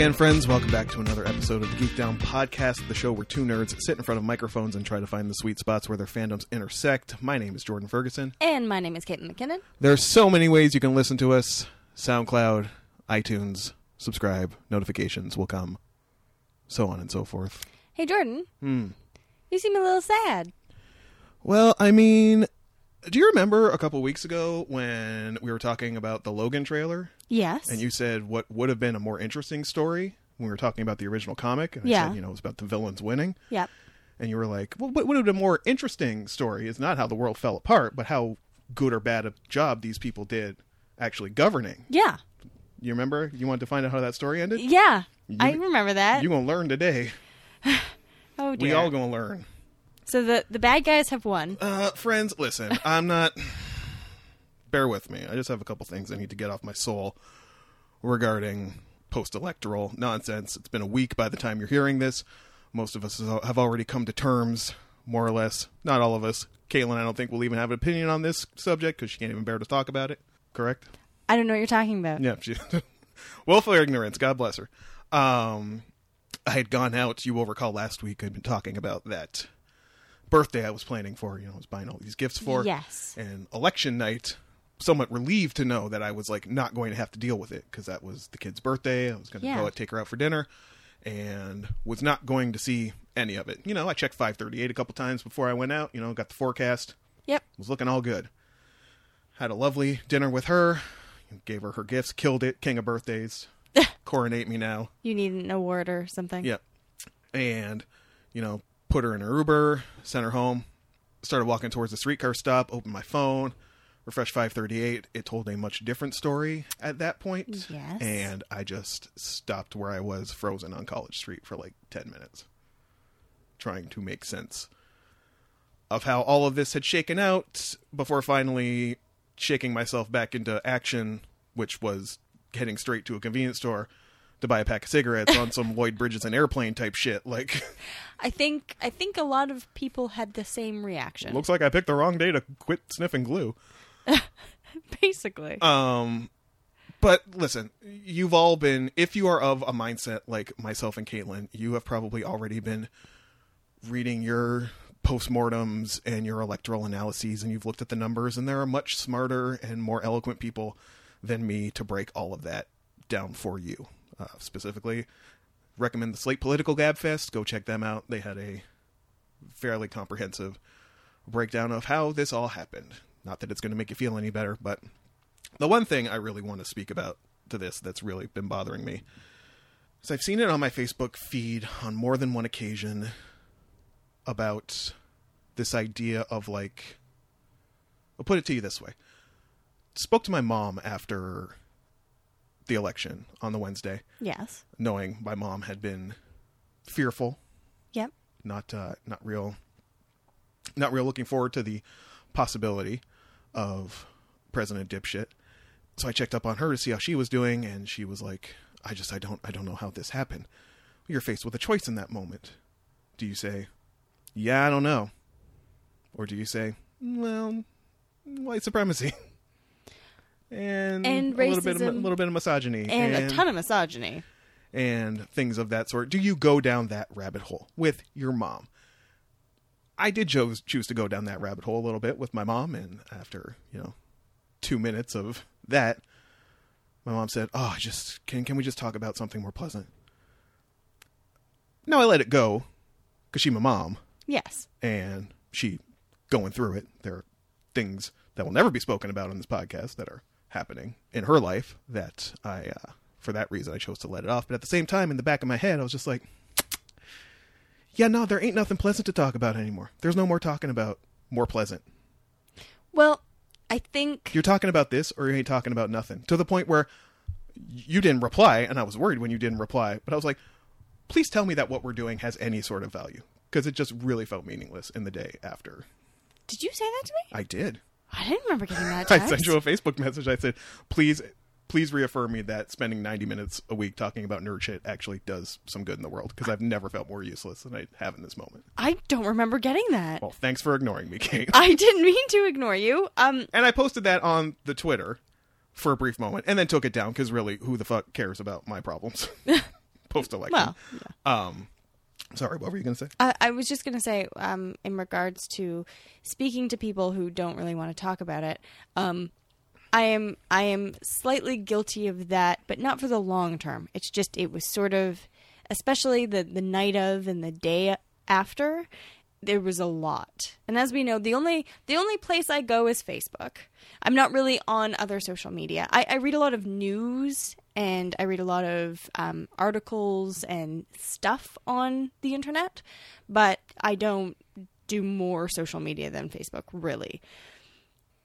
Again, friends. Welcome back to another episode of the Geek Down Podcast, the show where two nerds sit in front of microphones and try to find the sweet spots where their fandoms intersect. My name is Jordan Ferguson. And my name is Caitlin McKinnon. There's so many ways you can listen to us SoundCloud, iTunes, subscribe, notifications will come, so on and so forth. Hey, Jordan. Hmm. You seem a little sad. Well, I mean, do you remember a couple weeks ago when we were talking about the Logan trailer? Yes. And you said what would have been a more interesting story when we were talking about the original comic. And I Yeah. said, you know, it was about the villains winning. Yep. And you were like, well, what would have been a more interesting story is not how the world fell apart, but how good or bad a job these people did actually governing. Yeah. You remember? You wanted to find out how that story ended? Yeah. I remember that. You're going to learn today. oh, dear. We all going to learn. So the, the bad guys have won. Uh, friends, listen, I'm not. Bear with me. I just have a couple things I need to get off my soul regarding post electoral nonsense. It's been a week by the time you're hearing this. Most of us have already come to terms, more or less. Not all of us. Caitlin, I don't think we'll even have an opinion on this subject because she can't even bear to talk about it. Correct? I don't know what you're talking about. Yeah, she, willful ignorance. God bless her. Um, I had gone out. You will recall last week I'd been talking about that birthday I was planning for. You know, I was buying all these gifts for. Yes. And election night, somewhat relieved to know that I was like not going to have to deal with it because that was the kid's birthday. I was going to Yeah. go out, take her out for dinner, and was not going to see any of it. You know, I checked 538 a couple times before I went out. You know, got the forecast Yep. was looking all good. Had a lovely dinner with her, gave her her gifts, killed it, king of birthdays. Coronate me now. You need an award or something. Yep. And, you know, put her in her Uber, sent her home, started walking towards the streetcar stop, opened my phone, refresh 538. It told a much different story at that point. Yes. And I just stopped where I was frozen on College Street for like 10 minutes, trying to make sense of how all of this had shaken out before finally shaking myself back into action, which was heading straight to a convenience store to buy a pack of cigarettes on some Lloyd Bridges and airplane type shit. Like, I think I think a lot of people had the same reaction. looks like I picked the wrong day to quit sniffing glue. Basically. Um, but listen, you've all been, if you are of a mindset like myself and Caitlin, you have probably already been reading your postmortems and your electoral analyses, and you've looked at the numbers, and there are much smarter and more eloquent people than me to break all of that down for you. Uh, specifically, recommend the Slate Political Gabfest. Go check them out. They had a fairly comprehensive breakdown of how this all happened. Not that it's going to make you feel any better, but the one thing I really want to speak about to this that's really been bothering me is I've seen it on my Facebook feed on more than one occasion about this idea of like I'll put it to you this way. Spoke to my mom after the election on the Wednesday, yes. knowing my mom had been fearful Yep. not uh, not real not real looking forward to the possibility of President Dipshit. So I checked up on her to see how she was doing, and she was like, "I just I don't I don't know how this happened." You're faced with a choice in that moment. Do you say, "Yeah, I don't know," or do you say, "Well, white supremacy"? And, And a little bit of, a little bit of misogyny And, a ton of misogyny. and things of that sort. Do you go down that rabbit hole with your mom? I did choose choose to go down that rabbit hole a little bit with my mom, and after you know two minutes of that, my mom said, "Oh, just can can we just talk about something more pleasant?" No, I let it go because she's my mom, Yes. and she going through it. There are things that will never be spoken about on this podcast that are happening in her life that I, uh, for that reason, I chose to let it off. But at the same time, in the back of my head, I was just like, yeah, no, there ain't nothing pleasant to talk about anymore. There's no more talking about more pleasant. Well, I think You're talking about this or you ain't talking about nothing. To the point where you didn't reply, and I was worried when you didn't reply, but I was like, please tell me that what we're doing has any sort of value. Because it just really felt meaningless in the day after. Did you say that to me? I did. I didn't remember getting that I sent you a Facebook message. I said, please, please reaffirm me that spending 90 minutes a week talking about nerd shit actually does some good in the world. Because I've never felt more useless than I have in this moment. I don't remember getting that. Well, thanks for ignoring me, Kate. I didn't mean to ignore you. Um, and I posted that on the Twitter for a brief moment and then took it down because really, who the fuck cares about my problems? post election. Well, yeah. Um, sorry, what were you going to say? I, I was just going to say, um, in regards to speaking to people who don't really want to talk about it, um, I am I am slightly guilty of that, but not for the long term. It's just it was sort of, especially the the night of and the day after, there was a lot. And as we know, the only the only place I go is Facebook. I'm not really on other social media. I, I read a lot of news and I read a lot of um, articles and stuff on the internet, but I don't do more social media than Facebook, really.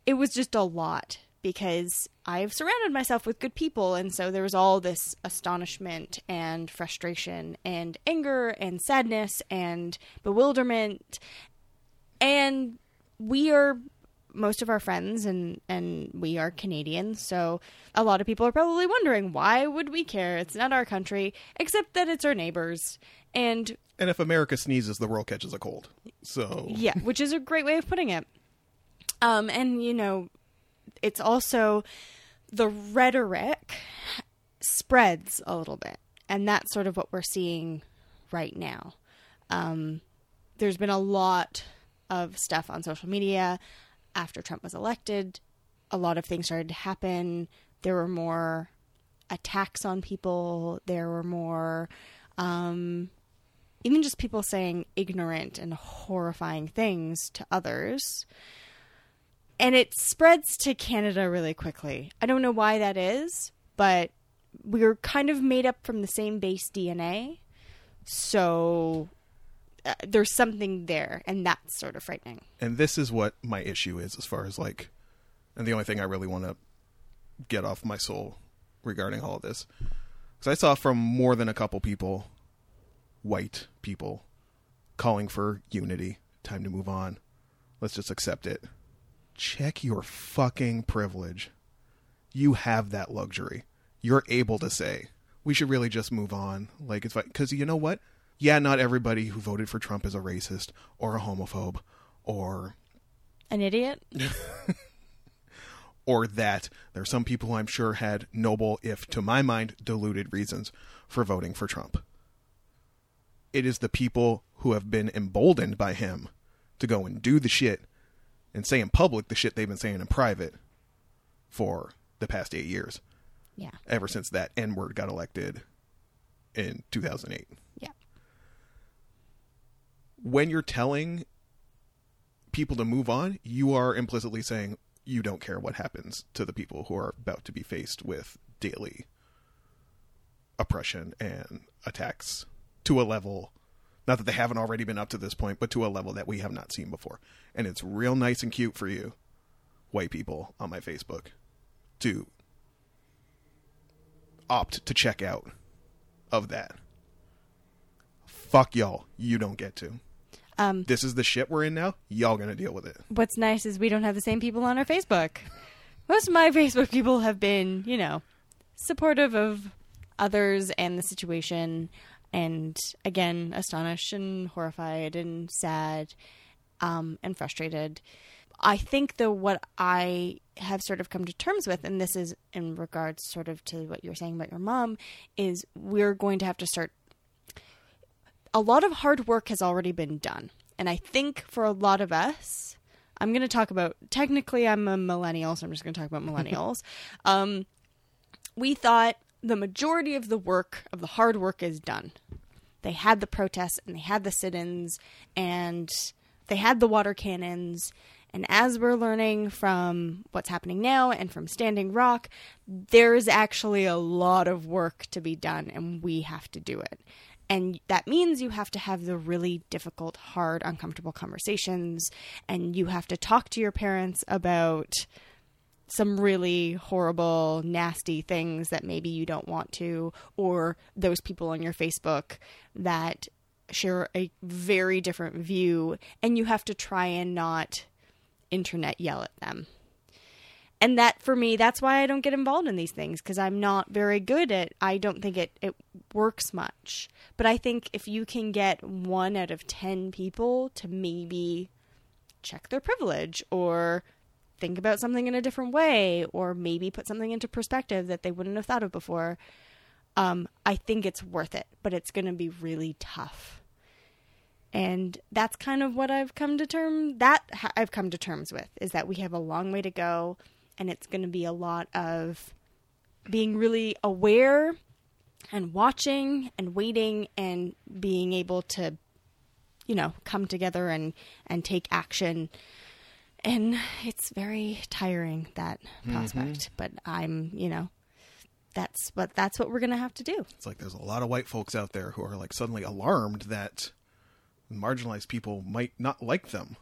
It was just a lot because I've surrounded myself with good people, and so there was all this astonishment and frustration and anger and sadness and bewilderment. And we are most of our friends and and we are Canadians, so a lot of people are probably wondering why would we care? It's not our country, except that it's our neighbors. And And if America sneezes, the world catches a cold. So yeah, which is a great way of putting it. Um, and you know, it's also the rhetoric spreads a little bit, and that's sort of what we're seeing right now. Um, there's been a lot of stuff on social media after Trump was elected. A lot of things started to happen. There were more attacks on people. There were more, um, even just people saying ignorant and horrifying things to others. And it spreads to Canada really quickly. I don't know why that is, but we're kind of made up from the same base DNA. So uh, there's something there, and that's sort of frightening. and this is what my issue is as far as like and the only thing i really want to get off my soul regarding all of this. Because i saw from more than a couple people white people calling for unity time to move on. Let's just accept it. Check your fucking privilege. You have that luxury. You're able to say we should really just move on. Like it's fine because you know what yeah not everybody who voted for trump is a racist or a homophobe or An idiot? or that there are some people who I'm sure had noble, if to my mind, deluded reasons for voting for Trump. It is the people who have been emboldened by him to go and do the shit and say in public the shit they've been saying in private for the past eight years, Yeah. ever since that N word got elected in 2008. When you're telling people to move on, you are implicitly saying you don't care what happens to the people who are about to be faced with daily oppression and attacks to a level not that they haven't already been up to this point, but to a level that we have not seen before. And it's real nice and cute for you, white people on my Facebook, to opt to check out of that. Fuck y'all. You don't get to. Um, This is the shit we're in now. Y'all gonna deal with it. what's nice is we don't have the same people on our Facebook. Most of my Facebook people have been, you know, supportive of others and the situation, and again, astonished and horrified and sad um, and frustrated. I think, though, what I have sort of come to terms with, and this is in regards sort of to what you were saying about your mom, is we're going to have to start a lot of hard work has already been done. And I think for a lot of us, I'm going to talk about technically, I'm a millennial, so I'm just going to talk about millennials. um, we thought the majority of the work, of the hard work, is done. They had the protests and they had the sit ins and they had the water cannons. And as we're learning from what's happening now and from Standing Rock, there's actually a lot of work to be done, and we have to do it. And that means you have to have the really difficult, hard, uncomfortable conversations, and you have to talk to your parents about some really horrible, nasty things that maybe you don't want to, or those people on your Facebook that share a very different view, and you have to try and not internet yell at them. And that for me, that's why I don't get involved in these things because I'm not very good at. I don't think it it works much. But I think if you can get one out of ten people to maybe check their privilege or think about something in a different way or maybe put something into perspective that they wouldn't have thought of before um, I think it's worth it, but it's going to be really tough. And that's kind of what I've come to term that ha- I've come to terms with is that we have a long way to go, and it's going to be a lot of being really aware and watching and waiting and being able to, you know, come together and and take action. And it's very tiring that mm-hmm. prospect, but I'm, you know, that's what that's what we're gonna have to do. It's like there's a lot of white folks out there who are like suddenly alarmed that marginalized people might not like them.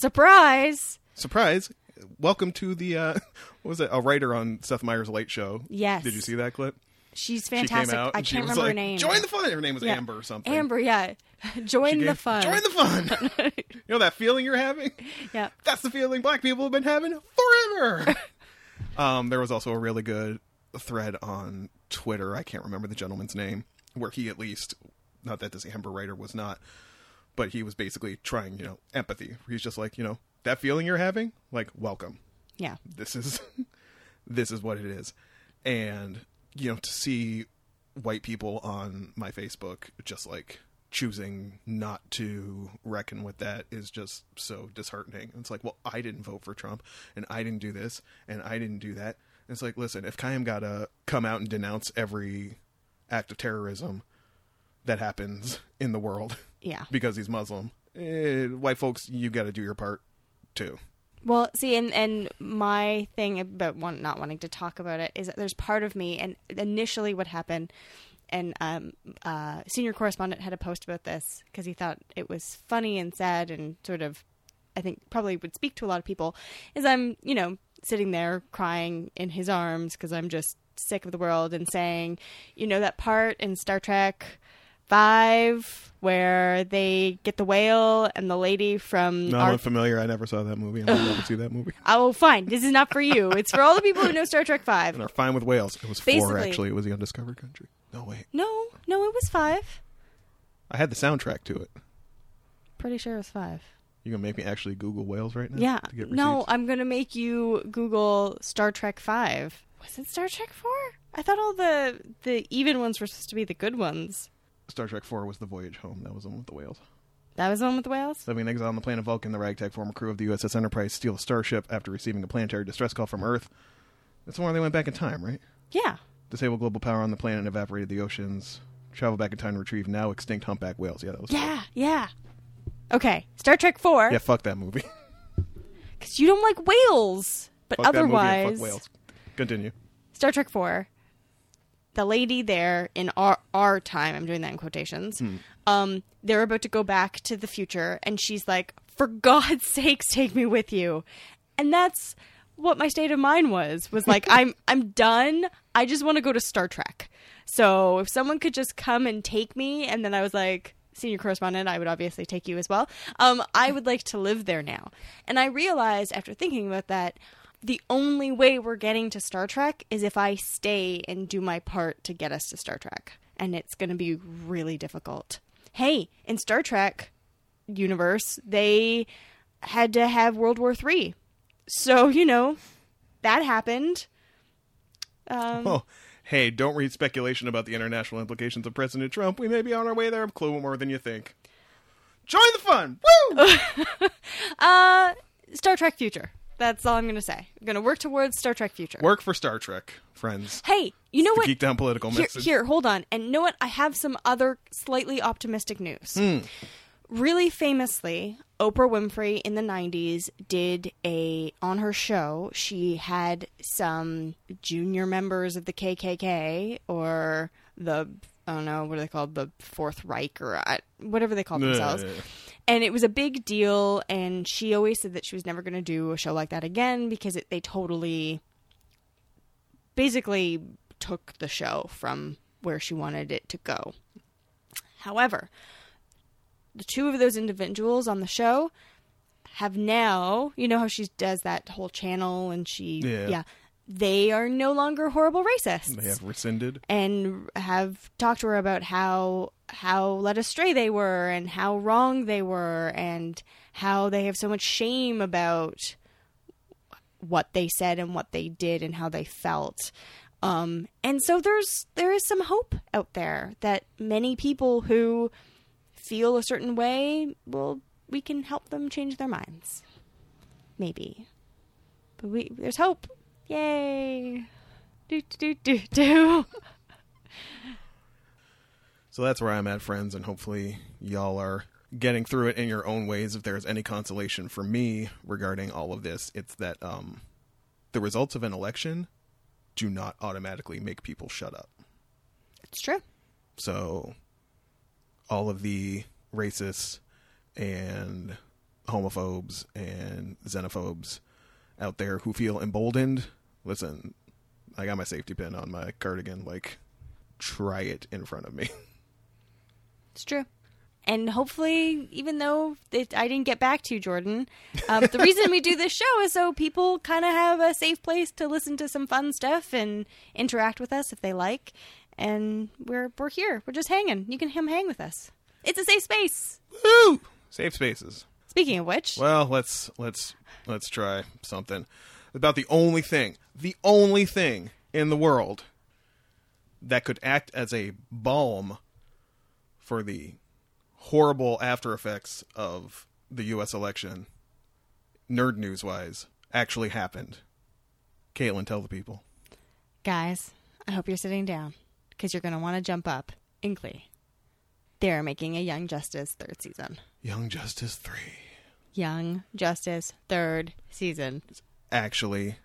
Surprise! Surprise! Welcome to the uh, what was it? A writer on Seth Meyers' Late Show. Yes. Did you see that clip? She's She fantastic. out. I can't remember like, her name. Join the fun. Her name was Yeah. Amber or something. Amber, yeah. Join She the fun. Join the fun. you know that feeling you're having? yeah. That's the feeling black people have been having forever. um, there was also a really good thread on Twitter. I can't remember the gentleman's name, where he at least, not that this Amber writer was not, but he was basically trying, you know, empathy. He's just like, you know, that feeling you're having, like, welcome. Yeah. This is, this is what it is, and you know, to see white people on my Facebook just like choosing not to reckon with that is just so disheartening. It's like, well, I didn't vote for Trump, and I didn't do this, and I didn't do that. And it's like, listen, if Kayam gotta come out and denounce every act of terrorism that happens in the world Yeah. because he's Muslim, eh, white folks, you got to do your part too. Well, see, and and my thing about not wanting to talk about it is that there's part of me, and initially what happened, and um, uh, senior correspondent had a post about this because he thought it was funny and sad and sort of, I think probably would speak to a lot of people. Is I'm you know sitting there crying in his arms because I'm just sick of the world and saying, you know that part in Star Trek five where they get the whale and the lady from No, our I'm unfamiliar. I never saw that movie. I'll never see that movie. Oh, fine. This is not for you. It's for all the people who know Star Trek Five. And are fine with whales. It was four actually. It was the undiscovered country. No wait, No, no, it was five. I had the soundtrack to it. Pretty sure it was five. You gonna make me actually Google whales right now? Yeah. No. I'm gonna make you Google Star Trek Five. Was it Star Trek Four? I thought all the the even ones were supposed to be the good ones. Star Trek Four was the voyage home. That was the one with the whales. That was the one with the whales. Living in exile on the planet Vulcan, the ragtag former crew of the USS Enterprise steal a starship after receiving a planetary distress call from Earth. That's the one where they went back in time, right? Yeah. Disable global power on the planet and evaporated the oceans. Travel back in time to retrieve now extinct humpback whales. Yeah, that was. Yeah. Yeah. Okay. Star Trek Four. Yeah, fuck that movie. Because you don't like whales, but fuck that movie and otherwise, fuck whales. Continue. Star Trek 4, the lady there in our, our time, I'm doing that in quotations, um, they're about to go back to the future, and she's like, for God's sakes, take me with you. And that's what my state of mind was, was like, I'm, I'm done. I just want to go to Star Trek. So if someone could just come and take me, and then I was like, senior correspondent, I would obviously take you as well. Um, I would like to live there now. And I realized after thinking about that, the only way we're getting to Star Trek is if I stay and do my part to get us to Star Trek. And it's going to be really difficult. Hey, in Star Trek universe, they had to have World War Three. So, you know, that happened. Um, Oh, hey, don't read speculation about the international implications of President Trump. We may be on our way there a clue more than you think. Join the fun! Woo! uh, Star Trek Future. That's all I'm going to say. I'm going to work towards Star Trek Future. Work for Star Trek, friends. Hey, you know what? Geek Down Political here, message. here, hold on. And you know what? I have some other slightly optimistic news. Hmm. Really famously, Oprah Winfrey in the 90s did a on her show, she had some junior members of the KKK or the I don't know, what are they called? The Fourth Reich or uh, whatever they call themselves. Uh, And it was a big deal and she always said that she was never going to do a show like that again because it, they totally basically took the show from where she wanted it to go. However, the two of those individuals on the show have now, you know how she does that whole channel and she, Yeah. they are no longer horrible racists they have rescinded. and have talked to her about how how led astray they were and how wrong they were and how they have so much shame about what they said and what they did and how they felt. Um, and so there's there is some hope out there that many people who feel a certain way, well, we can help them change their minds. Maybe. But we there's hope. Yay. Do do do do. So that's where I'm at, friends, and hopefully y'all are getting through it in your own ways. If there's any consolation for me regarding all of this, it's that um, the results of an election do not automatically make people shut up. It's true. So all of the racists and homophobes and xenophobes out there who feel emboldened, listen, I got my safety pin on my cardigan. Like, try it in front of me. It's true. And hopefully, even though it, I didn't get back to you, Jordan, um, the reason we do this show is so people kind of have a safe place to listen to some fun stuff and interact with us if they like. And we're we're here. We're just hanging. You can come hang with us. It's a safe space. Woo! Safe spaces. Speaking of which, Well, let's let's let's try something about the only thing, the only thing in the world that could act as a balm for the horrible after effects of the U.S. election, nerd news wise, actually happened. Caitlin, tell the people. guys, I hope you're sitting down because you're going to want to jump up in glee. They're making a Young Justice third season. Young Justice 3 Young Justice third season. actually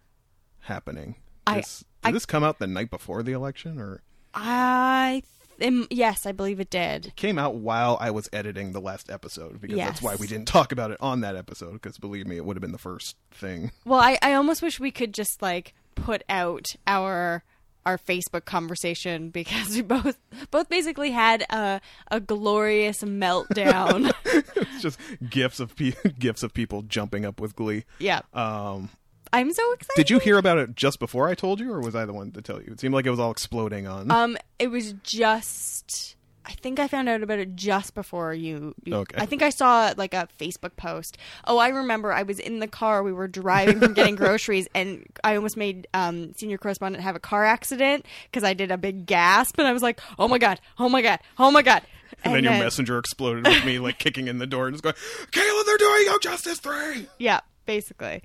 happening. This, I- did this come out the night before the election or I th- yes, I believe it did. came out while I was editing the last episode because that's why we didn't talk about it on that episode because believe me it would have been the first thing. Well, I, I almost wish we could just like put out our our Facebook conversation because we both both basically had a a glorious meltdown. It's just gifs of pe- gifs of people jumping up with glee. yeah, Um I'm so excited. did you hear about it just before I told you or was I the one to tell you? It seemed like it was all exploding on Um, it was just. I think I found out about it just before you. you Okay. I think I saw like a Facebook post. Oh, I remember. I was in the car. We were driving from getting groceries, and I almost made um, senior correspondent have a car accident because I did a big gasp, and I was like, "Oh my god! Oh my god! Oh my god!" and then your messenger exploded with me like kicking in the door and just going, Caitlin, they're doing Young Justice 3! Yeah, basically.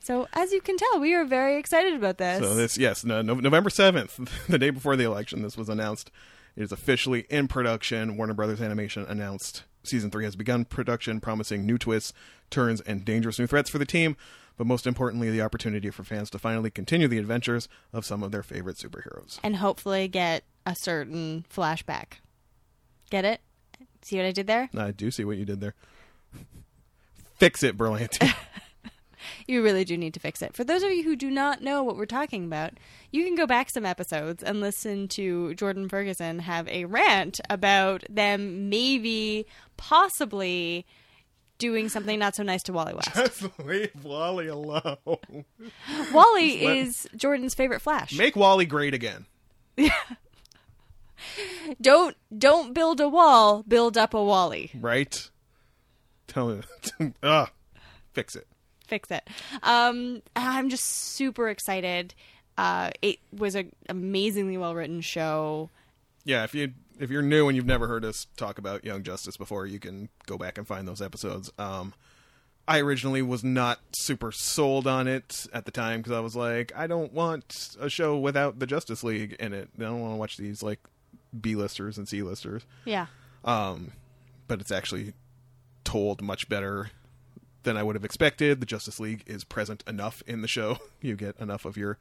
So as you can tell, we are very excited about this. So this, yes, no, no, November seventh, the day before the election, this was announced. It is officially in production. Warner Brothers Animation announced season three has begun production, promising new twists, turns, and dangerous new threats for the team. But most importantly, the opportunity for fans to finally continue the adventures of some of their favorite superheroes. and hopefully get a certain flashback. Get it? See what I did there? I do see what you did there. Fix it, Berlanti. You really do need to fix it. For those of you who do not know what we're talking about, you can go back some episodes and listen to Jordan Ferguson have a rant about them maybe, possibly doing something not so nice to Wally West. Just leave Wally alone. Wally is Jordan's favorite Flash. Make Wally great again. Yeah. Don't don't build a wall, build up a Wally. Right? Tell me. Ugh. Fix it. Fix it. Um, I'm just super excited. Uh, it was an amazingly well written show. yeah, if you if you're new and you've never heard us talk about Young Justice before, you can go back and find those episodes. Um, I originally was not super sold on it at the time because I was like, I don't want a show without the Justice League in it. I don't want to watch these like B listers and C listers. Yeah. Um, but it's actually told much better than I would have expected. The Justice League is present enough in the show. You get enough of your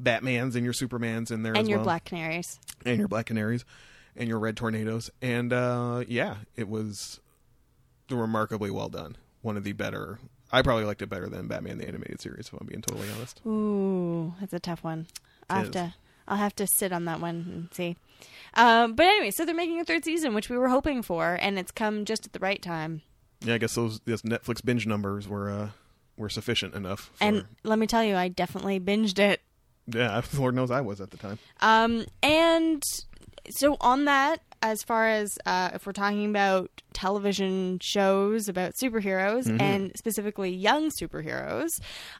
Batmans and your Supermans in there And your well Black Canaries. and your black canaries and your red tornadoes and uh yeah it was remarkably well done one of the better i probably liked it better than batman the animated series if i'm being totally honest Ooh, that's a tough one. I'll have to I'll have to sit on that one and see. Um, but anyway, so they're making a third season, which we were hoping for, and it's come just at the right time. Yeah i guess those those netflix binge numbers were uh were sufficient enough for, And let me tell you, I definitely binged it. yeah lord knows i was at the time Um, and so on that, as far as uh, if we're talking about television shows about superheroes and specifically young superheroes,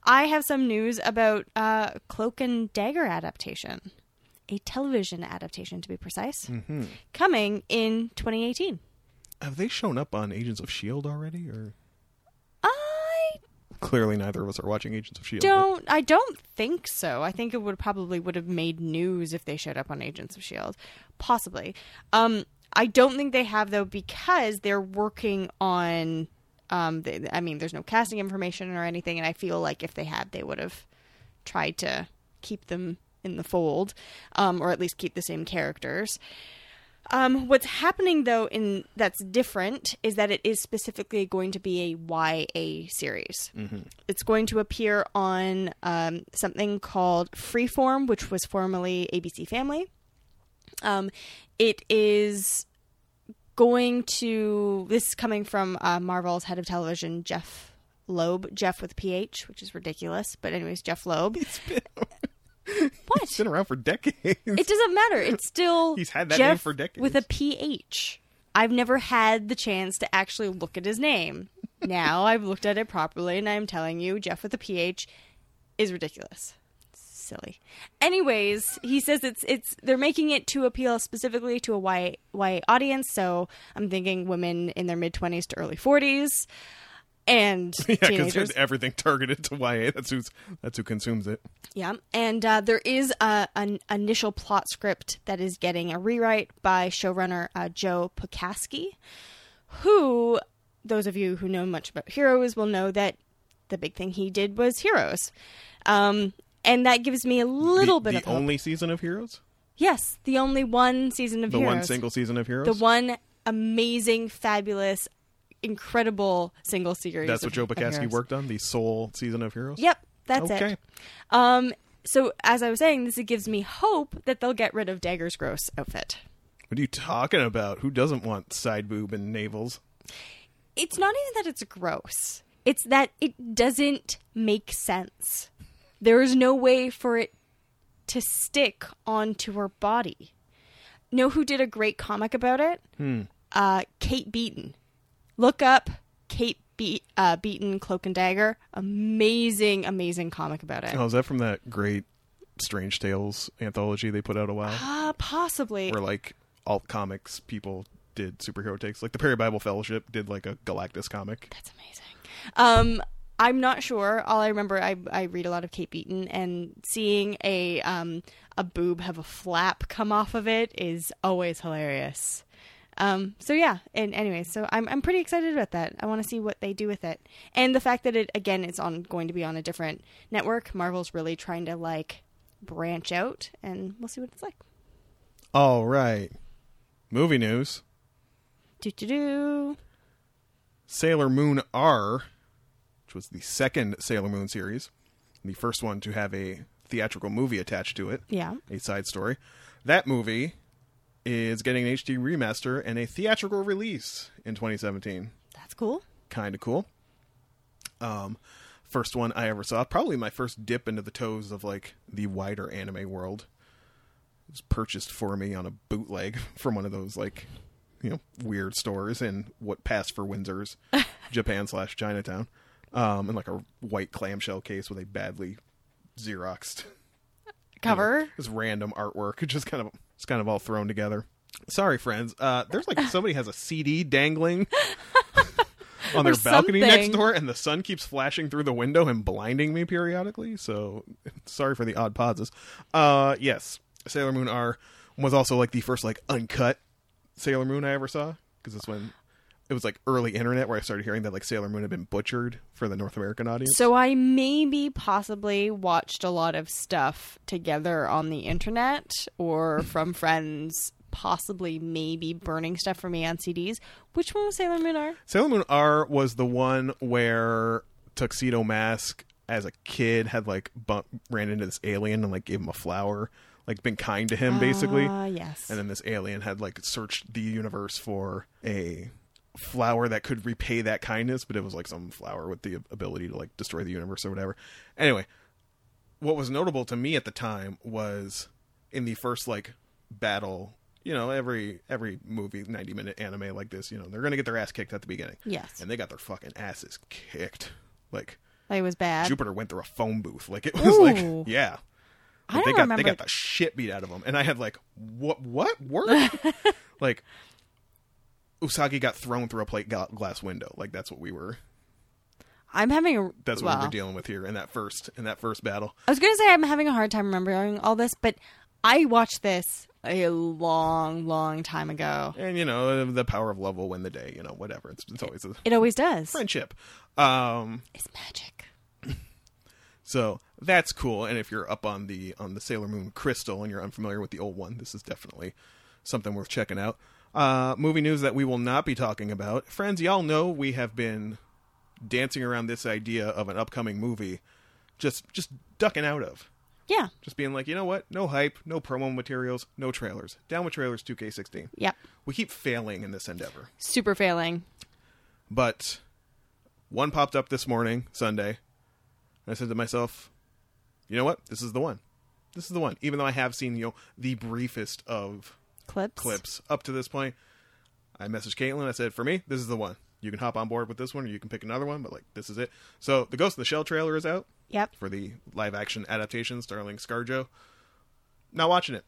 I have some news about uh, Cloak and Dagger adaptation. a television adaptation to be precise, Mm-hmm. coming in 2018. Have they shown up on Agents of Shield already, or I clearly neither of us are watching Agents of Shield? don't I don't think so. I think it would probably would have made news if they showed up on Agents of Shield. Possibly. Um I don't think they have though because they're working on um they, I mean there's no casting information or anything and I feel like if they had they would have tried to keep them in the fold um or at least keep the same characters. Um, what's happening though in that's different is that it is specifically going to be a YA series. It's going to appear on um, something called Freeform, which was formerly ABC Family. Um, it is going to this is coming from uh, Marvel's head of television, Jeph Loeb, Jeff with PH, which is ridiculous, but anyways, Jeph Loeb. What? it's been around for decades. It doesn't matter. It's still He's had that Jeff name for decades. with a PH. I've never had the chance to actually look at his name. Now I've looked at it properly, and I'm telling you, Jeff with a PH is ridiculous. Silly. Anyways, he says it's it's they're making it to appeal specifically to a YA, YA audience. So I'm thinking women in their mid 20s to early 40s, and yeah, because everything targeted to YA. That's who's that's who consumes it. Yeah, and uh, there is a, an initial plot script that is getting a rewrite by showrunner uh, Joe Pokaski, who, those of you who know much about Heroes will know that the big thing he did was Heroes. Um, and that gives me a little the, bit the of hope. only season of Heroes, yes, the only one season of heroes. the Heroes. one single season of Heroes. the one amazing, fabulous, incredible single series. That's what Joe Pokaski worked on. The sole season of Heroes. Yep, that's okay. it. Um, so as I was saying, this gives me hope that they'll get rid of Dagger's gross outfit. What are you talking about? Who doesn't want side boob and navels? It's not even that it's gross. It's that it doesn't make sense. There is no way for it to stick onto her body. Know who did a great comic about it? Hmm. Uh, Kate Beaton. Look up Kate Be- uh, Beaton Cloak and Dagger. Amazing, amazing comic about it. Oh, is that from that great Strange Tales anthology they put out a while? Uh, possibly. Where like alt comics people did superhero takes. Like the Perry Bible Fellowship did like a Galactus comic. That's amazing. Um, I'm not sure. All I remember, I I read a lot of Kate Beaton, and seeing a um a boob have a flap come off of it is always hilarious. Um, so yeah, and anyway, so I'm I'm pretty excited about that. I want to see what they do with it, and the fact that it again is on going to be on a different network. Marvel's really trying to like branch out, and we'll see what it's like. All right. Movie news. Do do do. Sailor Moon R, which was the second Sailor Moon series, the first one to have a theatrical movie attached to it, Yeah. a side story. That movie is getting an HD remaster and a theatrical release in 2017. That's cool. Kind of cool. Um, first one I ever saw, probably my first dip into the toes of like the wider anime world. It was purchased for me on a bootleg from one of those like you know weird stores in what passed for Windsor's Japan slash Chinatown, um, in like a white clamshell case with a badly xeroxed Cover. this random artwork. Just kind of it's kind of all thrown together. Sorry, friends. Uh, there's like somebody has a CD dangling on their balcony next door, and the sun keeps flashing through the window and blinding me periodically. So sorry for the odd pauses. Uh, yes, Sailor Moon R was also like the first like uncut Sailor Moon I ever saw because it's when it was like early internet where I started hearing that like Sailor Moon had been butchered for the North American audience. So I maybe possibly watched a lot of stuff together on the internet or from friends, possibly maybe burning stuff for me on CDs. Which one was Sailor Moon R? Sailor Moon R was the one where Tuxedo Mask, as a kid, had like bump, ran into this alien and like gave him a flower, like been kind to him basically. Ah, yes. And then this alien had like searched the universe for a flower that could repay that kindness, but it was like some flower with the ability to like destroy the universe or whatever. Anyway, what was notable to me at the time was in the first like battle. You know, every every movie, ninety minute anime like this, you know, they're gonna get their ass kicked at the beginning, yes. and they got their fucking asses kicked. Like It was bad. Jupiter went through a phone booth. Like it was like, yeah, I Like, they don't got remember. they got the shit beat out of them, and I had like, what what word? like, Usagi got thrown through a plate glass window. Like that's what we were. I'm having a. That's what we well, were dealing with here in that first in that first battle. I was gonna say I'm having a hard time remembering all this, but I watched this a long, long time ago. And you know, the power of love will win the day. You know, whatever. It's it's always a It always does. friendship. Um, It's magic. so that's cool. And if you're up on the on the Sailor Moon crystal and you're unfamiliar with the old one, this is definitely something worth checking out. Uh, movie news that we will not be talking about, friends. Y'all know we have been dancing around this idea of an upcoming movie, just just ducking out of. Yeah. Just being like, you know what? No hype, no promo materials, no trailers. Down with trailers 2K16. Yep. We keep failing in this endeavor. Super failing. But one popped up this morning, Sunday. And I said to myself, you know what? This is the one. This is the one. Even though I have seen, you know, the briefest of Clips. clips up to this point, I messaged Caitlin. I said, for me, this is the one. You can hop on board with this one or you can pick another one, but like, this is it. So the Ghost in the Shell trailer is out Yep. for the live action adaptation starring Scarjo. Not watching it.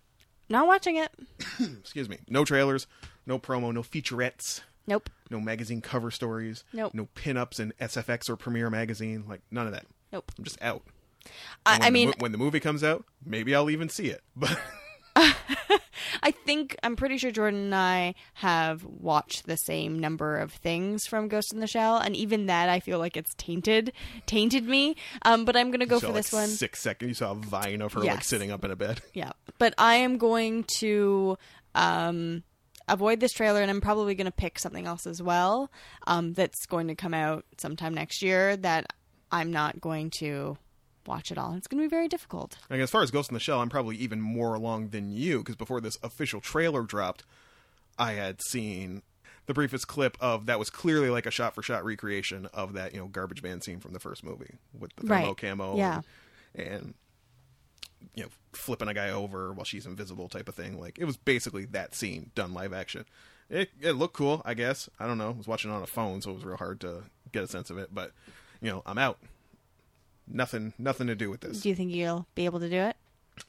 Not watching it. Excuse me. No trailers, no promo, no featurettes. Nope. no magazine cover stories, Nope. no pinups in SFX or Premiere magazine, like none of that. Nope. I'm just out. I, I mean, mo- when the movie comes out, maybe I'll even see it. But I think I'm pretty sure Jordan and I have watched the same number of things from Ghost in the Shell, and even that I feel like it's tainted, tainted me. Um, but I'm gonna go for saw, this one. Six seconds. You saw a vine of her like sitting up in a bed. Yeah, but I am going to um, avoid this trailer, and I'm probably going to pick something else as well um, that's going to come out sometime next year that I'm not going to watch it all. It's going to be very difficult. Like as far as Ghost in the Shell, I'm probably even more along than you because before this official trailer dropped, I had seen the briefest clip of that was clearly like a shot for shot recreation of that you know garbage man scene from the first movie with the thermo Right. camo Yeah. and, and you know flipping a guy over while she's invisible type of thing like it was basically that scene done live action it, it looked cool i guess i don't know i was watching it on a phone so it was real hard to get a sense of it but you know i'm out nothing nothing to do with this Do you think you'll be able to do it?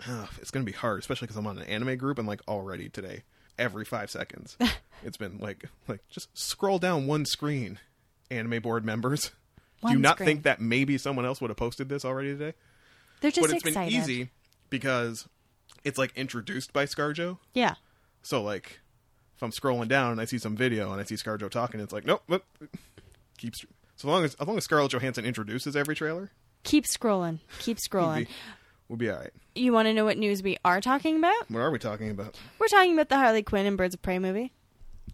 Ugh, it's gonna be hard, especially because I'm on an anime group and like already today, every five seconds, it's been like like just scroll down one screen. Anime board members, do you not screen. think that maybe someone else would have posted this already today? They're just but it's excited. been easy because it's like introduced by ScarJo. Yeah. So like, if I'm scrolling down and I see some video and I see ScarJo talking, it's like nope, nope. keeps. So long as as long as Scarlett Johansson introduces every trailer, Keep scrolling. Keep scrolling. we'll be all right. You want to know what news we are talking about? What are we talking about? We're talking about the Harley Quinn and Birds of Prey movie.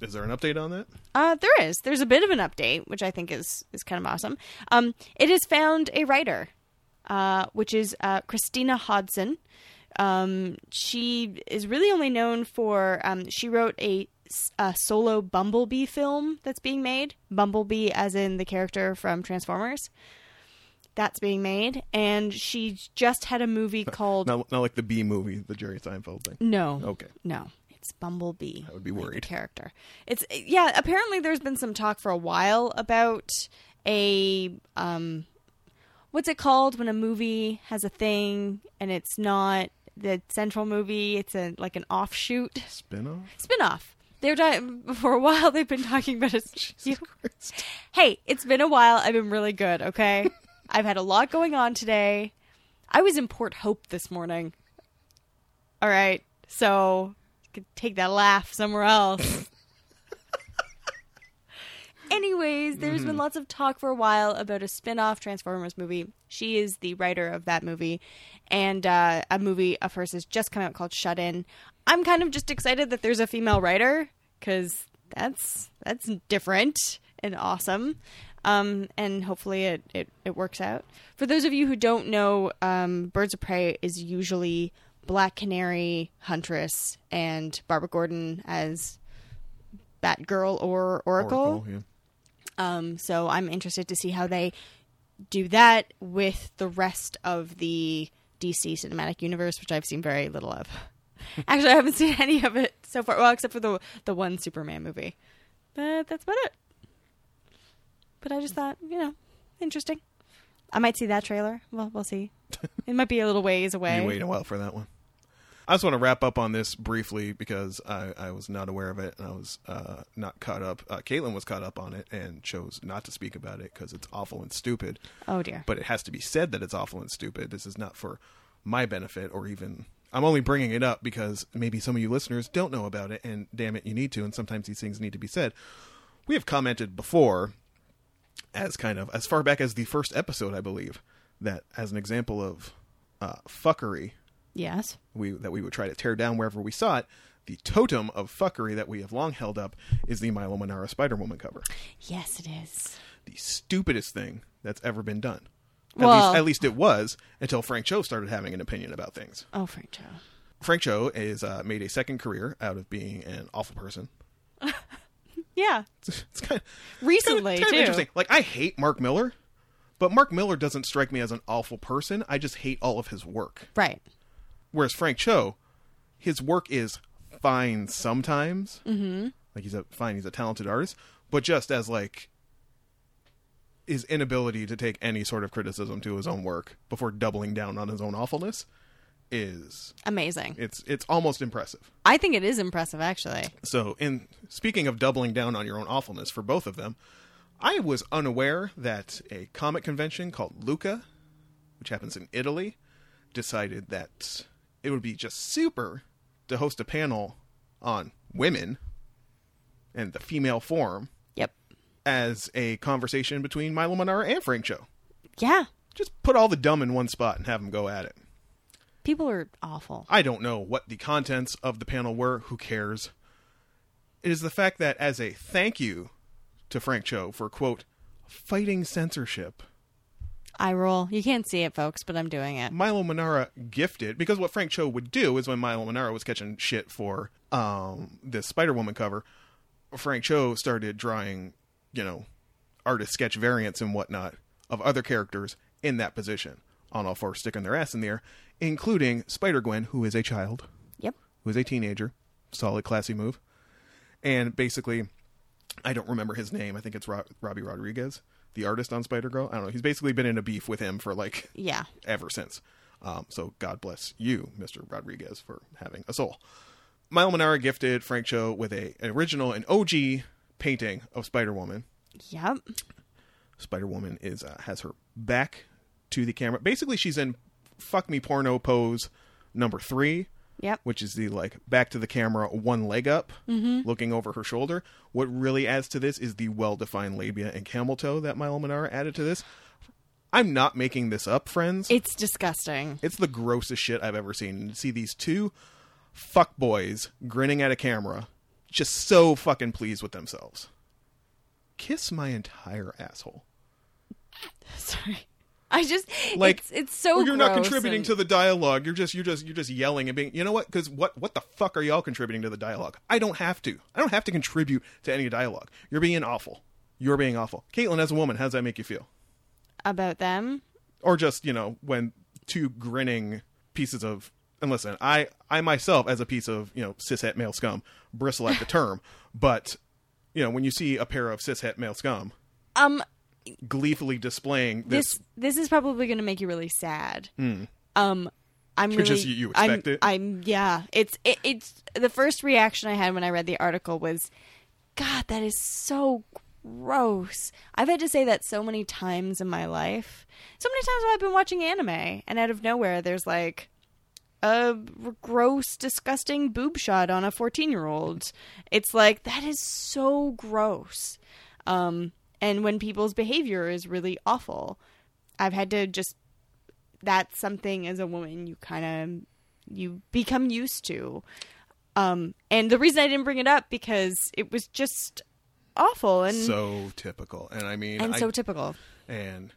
Is there an update on that? Uh, there is. There's a bit of an update, which I think is is kind of awesome. Um, it has found a writer, uh, which is uh, Christina Hodson. Um, she is really only known for um, she wrote a, a solo Bumblebee film that's being made. Bumblebee, as in the character from Transformers. That's being made, and she just had a movie called Not, not like the B movie, the Jerry Seinfeld thing. No. Okay. No. It's Bumblebee. I would be like worried. character. It's yeah, apparently there's been some talk for a while about a um what's it called when a movie has a thing and it's not the central movie, it's a like an offshoot Spin-off? spin-off. They're di- for a while they've been talking about it. Hey, it's been a while. I've been really good, okay? I've had a lot going on today. I was in Port Hope this morning. All right. So, you could take that laugh somewhere else. Anyways, there's been lots of talk for a while about a spin-off Transformers movie. She is the writer of that movie, and uh, a movie of hers has just come out called Shut In. I'm kind of just excited that there's a female writer because that's that's different and awesome. Um, and hopefully it, it, it works out. For those of you who don't know, um, Birds of Prey is usually Black Canary, Huntress, and Barbara Gordon as Batgirl or Oracle. yeah. Um, so I'm interested to see how they do that with the rest of the DC cinematic universe, which I've seen very little of. Actually, I haven't seen any of it so far. Well, except for the the one Superman movie, but that's about it. But I just thought, you know, interesting. I might see that trailer. Well, we'll see. It might be a little ways away. You wait a while for that one. I just want to wrap up on this briefly because I, I was not aware of it and I was uh, not caught up. Uh, Caitlin was caught up on it and chose not to speak about it because it's awful and stupid. Oh dear. But it has to be said that it's awful and stupid. This is not for my benefit or even. I'm only bringing it up because maybe some of you listeners don't know about it, and damn it, you need to. And sometimes these things need to be said. We have commented before, as kind of as far back as the first episode, I believe, that as an example of uh, fuckery yes. we that we would try to tear down wherever we saw it. The totem of fuckery that we have long held up is the Milo Manara Spider Woman cover. Yes, it is. The stupidest thing that's ever been done. At Well- least, at least it was until Frank Cho started having an opinion about things. Oh, Frank Cho. Frank Cho is uh, made a second career out of being an awful person. Yeah. It's, it's kind of Recently, kind of too. interesting. Like I hate Mark Millar, but Mark Millar doesn't strike me as an awful person. I just hate all of his work. Right. Whereas Frank Cho, his work is fine sometimes. Mm-hmm. Like he's a fine, he's a talented artist, but just as like his inability to take any sort of criticism to his own work before doubling down on his own awfulness is Amazing. it's it's almost impressive. I think it is impressive, actually. So, in speaking of doubling down on your own awfulness for both of them, I was unaware that a comic convention called Lucca, which happens in Italy, decided that it would be just super to host a panel on women and the female form Yep. as a conversation between Milo Manara and Frank Cho. Yeah. Just put all the dumb in one spot and have them go at it. People are awful. I don't know what the contents of the panel were. Who cares? It is the fact that, as a thank you to Frank Cho for, quote, fighting censorship, I roll. You can't see it, folks, but I'm doing it. Milo Manara gifted, because what Frank Cho would do is when Milo Manara was catching shit for um, this Spider Woman cover, Frank Cho started drawing, you know, artist sketch variants and whatnot of other characters in that position on all fours sticking their ass in the air, including Spider Gwen, who is a child. Yep. who is a teenager. Solid, classy move. And basically, I don't remember his name. I think it's Ro- Robbi Rodriguez, the artist on Spider Girl. I don't know. He's basically been in a beef with him for like Yeah. ever since. Um, so God bless you, Mr. Rodriguez, for having a soul. Milo Manara gifted Frank Cho with a an original, an OG painting of Spider Woman. Yep. Spider Woman is uh, has her back to the camera. Basically, she's in fuck me porno pose number three Yep. which is the like back to the camera, one leg up, mm-hmm. looking over her shoulder. What really adds to this is the well defined labia and camel toe that Milo Manara added to this. I'm not making this up, friends. It's disgusting. it's the grossest shit I've ever seen. And to see these two fuck boys grinning at a camera, just so fucking pleased with themselves. Kiss my entire asshole. Sorry. I just like it's, it's so or you're not contributing and- to the dialogue. You're just you're just you're just yelling and being you know what? Because what what the fuck are y'all contributing to the dialogue? I don't have to. I don't have to contribute to any dialogue. You're being awful. You're being awful. Caitlin as a woman how does that make you feel? About them. or just you know when two grinning pieces of and listen i i myself as a piece of you know cishet male scum bristle at the term but you know when you see a pair of cishet male scum Um gleefully displaying this, this this is probably going to make you really sad. Um I'm Which really is you- you I'm, expect it? I'm yeah, it's it, it's the first reaction I had when I read the article was god, that is so gross. I've had to say that so many times in my life. So many times when I've been watching anime and out of nowhere there's like a gross, disgusting boob shot on a 14 year old. It's like, that is so gross. Um, and when people's behavior is really awful, I've had to just, that's something as a woman you kind of, you become used to. Um, and the reason I didn't bring it up because it was just awful and so typical and i mean and I, so typical. and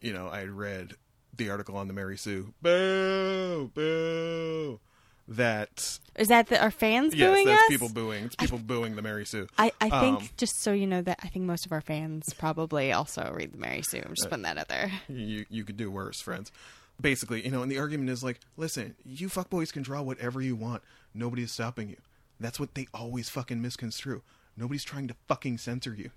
you know I read the article on the Mary Sue boo boo that Is that the, our fans yes booing that's us? people booing it's people booing the Mary Sue I, I think Um, just so you know that I think most of our fans probably also read the Mary Sue. I'm just putting that out there. you you could do worse friends basically you know and the argument is like listen you fuckboys can draw whatever you want nobody is stopping you that's what they always fucking misconstrue nobody's trying to fucking censor you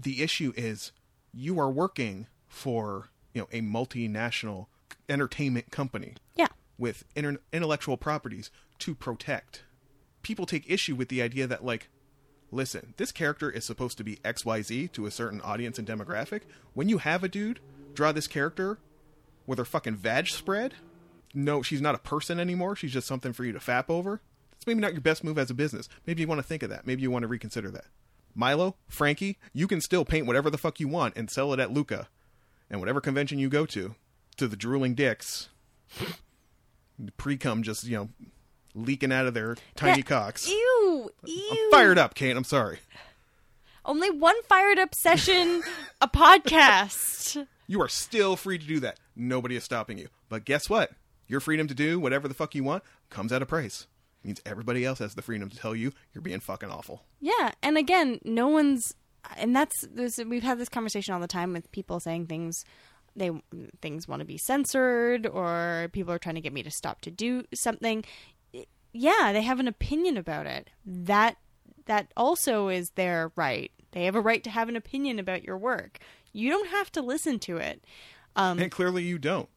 the issue is you are working for you know a multinational entertainment company Yeah. with inter- intellectual properties to protect. People take issue with the idea that, like, listen, this character is supposed to be XYZ to a certain audience and demographic. When you have a dude draw this character with her fucking vag spread, no, she's not a person anymore. She's just something for you to fap over. It's maybe not your best move as a business. Maybe you want to think of that. Maybe you want to reconsider that. Milo, Frankie, you can still paint whatever the fuck you want and sell it at Lucca and whatever convention you go to, to the drooling dicks. Pre cum just, you know, leaking out of their tiny That- cocks. Ew. Ew. I'm fired up, Kate. I'm sorry. Only one fired up session a podcast. You are still free to do that. Nobody is stopping you. But guess what? Your freedom to do whatever the fuck you want comes at a price. It means everybody else has the freedom to tell you you're being fucking awful. Yeah, and again, no one's, and that's this. We've had this conversation all the time with people saying things they things want to be censored, or people are trying to get me to stop to do something. Yeah, they have an opinion about it. That that also is their right. They have a right to have an opinion about your work. You don't have to listen to it. Um, And clearly you don't.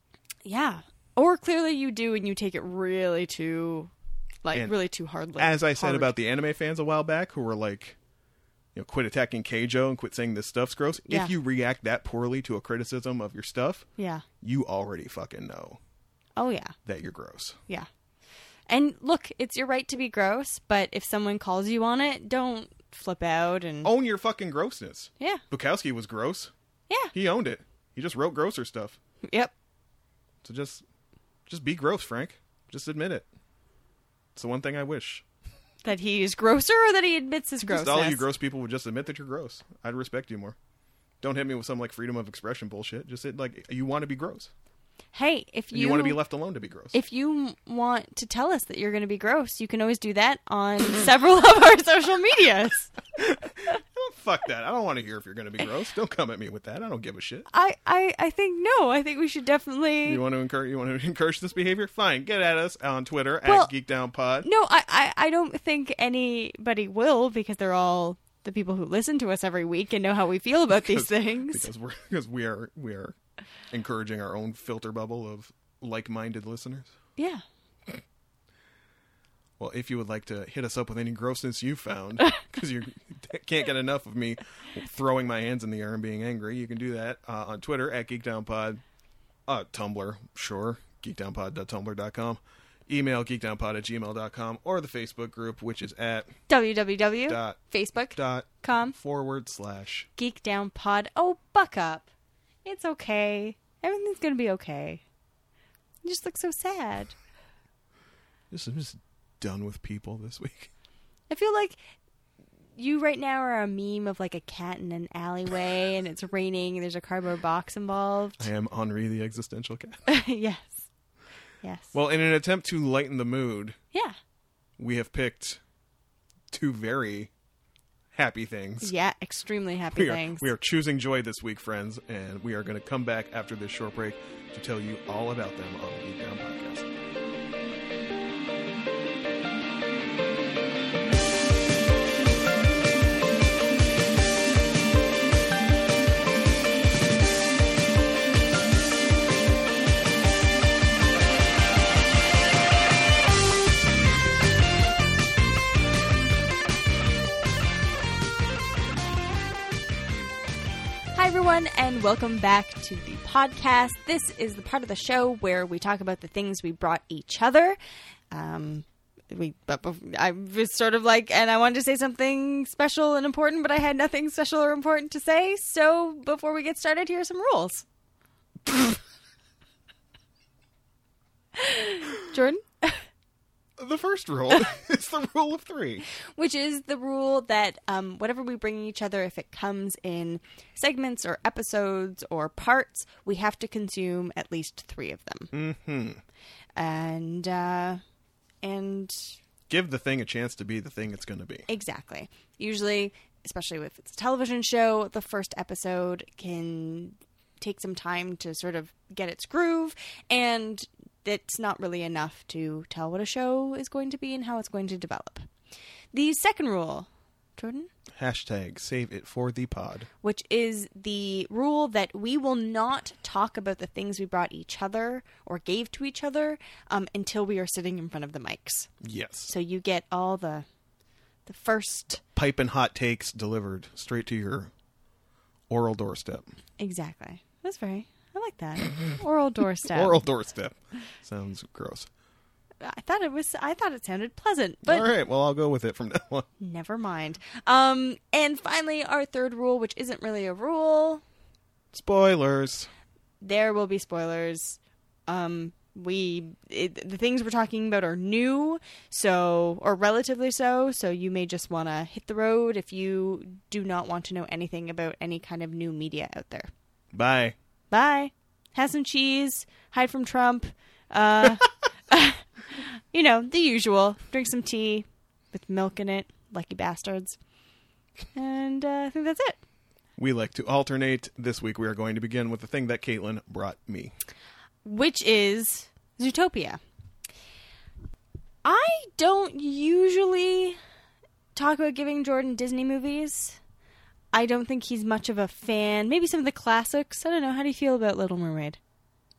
yeah, or clearly you do, and you take it really too, like And really too hardly. As I said about the anime fans a while back who were like, you know, quit attacking Keijo and quit saying this stuff's gross. Yeah. If you react that poorly to a criticism of your stuff, yeah. you already fucking know Oh yeah. that you're gross. Yeah. And look, it's your right to be gross, but if someone calls you on it, don't flip out and Own your fucking grossness. yeah. Bukowski was gross. Yeah. He owned it. He just wrote grosser stuff. Yep. So just just be gross, Frank. Just admit it. It's the one thing I wish. That he is grosser or that he admits his grossness. Just all you gross people would just admit that you're gross. I'd respect you more. Don't hit me with some like freedom of expression bullshit. Just say like you want to be gross. Hey, if you, you, want to be left alone to be gross. if you want to tell us that you're going to be gross, you can always do that on several of our social medias. Oh, fuck that. I don't want to hear if you're going to be gross. Don't come at me with that. I don't give a shit. I, I, I think no. I think we should definitely. You want to encourage you want to encourage this behavior? Fine. Get at us on Twitter Well- at GeekdownPod. No, I, I, I don't think anybody will because they're all the people who listen to us every week and know how we feel about these things. because we're because we are we are encouraging our own filter bubble of like-minded listeners. Yeah. Well, if you would like to hit us up with any grossness you found, because you can't get enough of me throwing my hands in the air and being angry, you can do that uh, on Twitter at GeekdownPod, uh, Tumblr, sure, geekdownpod.tumblr.com, email geekdownpod at gmail.com, or the Facebook group, which is at www.facebook.com dot forward slash. geekdownpod. Oh, buck up. It's okay. Everything's going to be okay. You just look so sad. Just, I'm just done with people this week. I feel like you right now are a meme of like a cat in an alleyway and it's raining and there's a cardboard box involved. I am Henri the existential cat. yes. Yes. Well, in an attempt to lighten the mood, yeah. we have picked two very happy things. Yeah. Extremely happy We are, things. we are choosing joy this week, friends, and we are going to come back after this short break to tell you all about them on the Geek Down Podcast. Everyone, and welcome back to the podcast. This is the part of the show where we talk about the things we brought each other. Um, we, but I was sort of like, and I wanted to say something special and important, but I had nothing special or important to say. So before we get started, here are some rules. Jordan? The first rule is the rule of three. which is the rule that um, whatever we bring each other, if it comes in segments or episodes or parts, we have to consume at least three of them. hmm And uh, and Give the thing a chance to be the thing it's going to be. exactly, usually, especially if it's a television show, the first episode can take some time to sort of get its groove and it's not really enough to tell what a show is going to be and how it's going to develop. The second rule Jordan? Hashtag save it for the pod. Which is the rule that we will not talk about the things we brought each other or gave to each other um, until we are sitting in front of the mics. Yes. So you get all the the first Pipe and hot takes delivered straight to your oral doorstep. exactly. That's very. Like that oral doorstep. Oral doorstep. Sounds gross. I thought it was. I thought it sounded pleasant, but All right, well, I'll go with it from now on. never mind. Um, and finally, our third rule, which isn't really a rule, Spoilers. there will be spoilers. Um, we it, the things we're talking about are new, so or relatively so. So you may just want to hit the road if you do not want to know anything about any kind of new media out there. Bye. Bye. Have some cheese. Hide from Trump. Uh, you know the usual. Drink some tea with milk in it. Lucky bastards. And uh, I think that's it. We like to alternate. This week we are going to begin with the thing that Caitlin brought me. which is Zootopia. I don't usually talk about giving Jordan Disney movies. I don't think he's much of a fan. Maybe some of the classics. I don't know. How do you feel about Little Mermaid?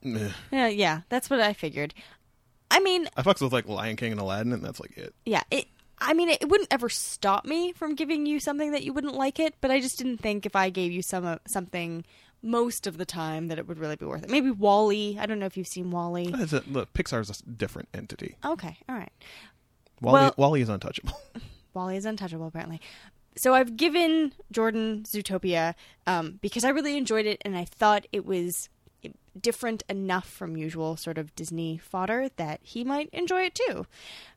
Yeah, yeah, that's what I figured. I mean, I fucks with like Lion King and Aladdin, and that's like it. yeah, it. I mean, it wouldn't ever stop me from giving you something that you wouldn't like it, but I just didn't think if I gave you some uh, something most of the time that it would really be worth it. Maybe WALL-E. I don't know if you've seen WALL-E. It's a, look, Pixar's a different entity. Okay, all right. WALL-E, Well- WALL-E is untouchable. WALL-E is untouchable, apparently. So I've given Jordan Zootopia um, because I really enjoyed it, and I thought it was different enough from usual sort of Disney fodder that he might enjoy it too.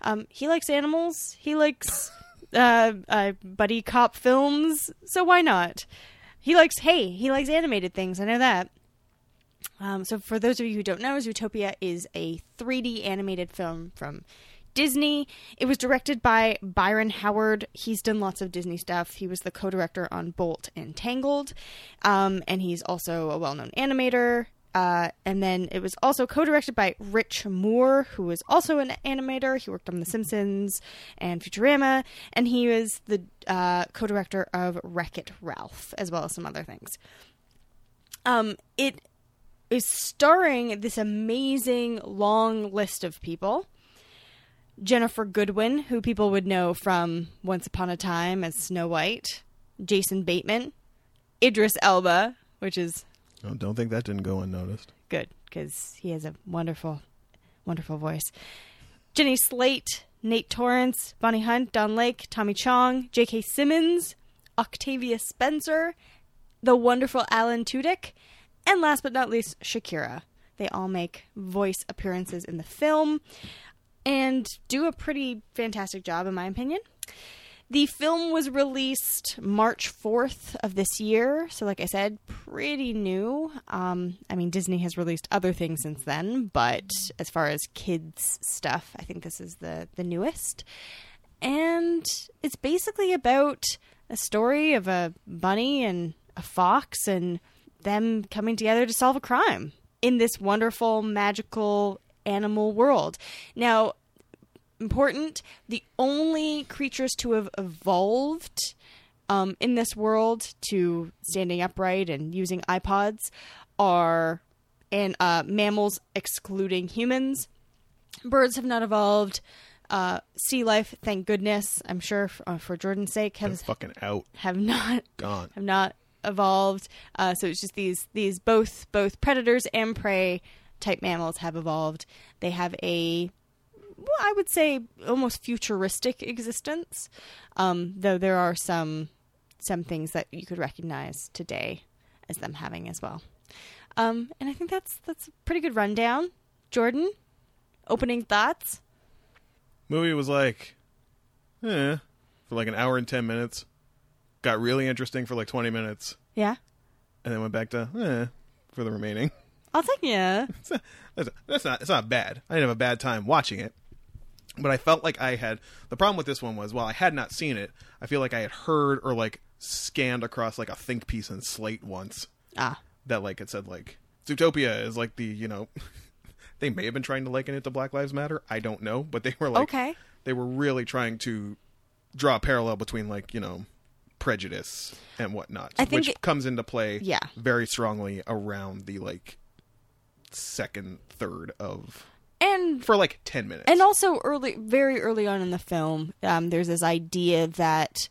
Um, he likes animals. He likes uh, uh, buddy cop films. So why not? He likes hey, he likes animated things. I know that. Um, so, for those of you who don't know, Zootopia is a 3D animated film from Disney. It was directed by Byron Howard. He's done lots of Disney stuff. He was the co director on Bolt and Tangled. Um, and he's also a well known animator. Uh, and then it was also co directed by Rich Moore, who was also an animator. He worked on The Simpsons and Futurama. And he was the uh, co director of Wreck It Ralph, as well as some other things. Um, it is starring this amazing long list of people. Ginnifer Goodwin, who people would know from Once Upon a Time as Snow White, Jason Bateman, Idris Elba, which is don't think that didn't go unnoticed. good because he has a wonderful, wonderful voice. Jenny Slate, Nate Torrence, Bonnie Hunt, Don Lake, Tommy Chong, J.K. Simmons, Octavia Spencer, the wonderful Alan Tudyk, and last but not least, Shakira. They all make voice appearances in the film and do a pretty fantastic job, in my opinion. The film was released March 4th of this year. So, like I said, pretty new. Um, I mean, Disney has released other things since then, but as far as kids' stuff, I think this is the, the newest. And it's basically about a story of a bunny and a fox and them coming together to solve a crime in this wonderful, magical animal world. Now, important. The only creatures to have evolved um, in this world to standing upright and using iPods are and uh, mammals excluding humans. Birds have not evolved. Uh, sea life, thank goodness, I'm sure for, uh, for Jordan's sake, I'm has fucking out. have not Gone. have not evolved. Uh, so it's just these these both both predators and prey type mammals have evolved. They have a well, I would say almost futuristic existence, um, though there are some some things that you could recognize today as them having as well. Um, and I think that's that's a pretty good rundown. Jordan, opening thoughts. Movie was like, eh, for like an hour and ten minutes. Got really interesting for like twenty minutes, Yeah, and then went back to eh for the remaining. I'll take yeah. That's, that's not. It's not bad. I didn't have a bad time watching it, but I felt like I had. The problem with this one was, while I had not seen it, I feel like I had heard or like scanned across like a think piece in Slate once Ah, that like it said like Zootopia is like the you know. they may have been trying to liken it to Black Lives Matter. I don't know, but they were like okay. they were really trying to draw a parallel between like you know prejudice and whatnot, I think which it- comes into play Yeah. very strongly around the like second third of and for like 10 minutes. and also early very early on in the film um, there's this idea that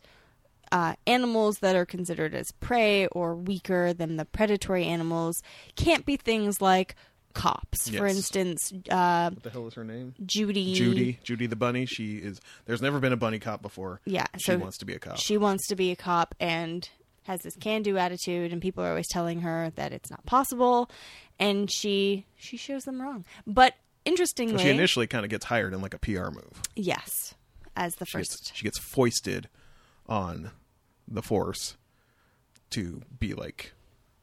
uh, animals that are considered as prey or weaker than the predatory animals can't be things like cops for instance uh, what the hell is her name? judy Judy, Judy the bunny. She is. There's never been a bunny cop before. Yeah, she so wants to be a cop. she wants to be a cop and has this can-do attitude and people are always telling her that it's not possible and she she shows them wrong but interestingly So she initially kind of gets hired in like a PR move. yes as the She first gets, she gets foisted on the force to be like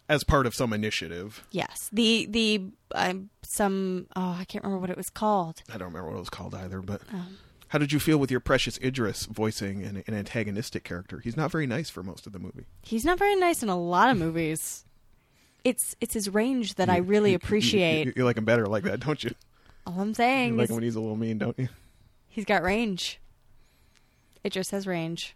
as part of some initiative. Yes, the the um, some oh I can't remember what it was called. I don't remember what it was called either, but Um, how did you feel with your precious Idris voicing an, an antagonistic character? He's not very nice for most of the movie. he's not very nice in a lot of movies. It's it's his range that I really you- you- appreciate. You, you like him better like that, don't you? All I'm You saying like is him when he's a little mean, don't you? he's got range. It just has range.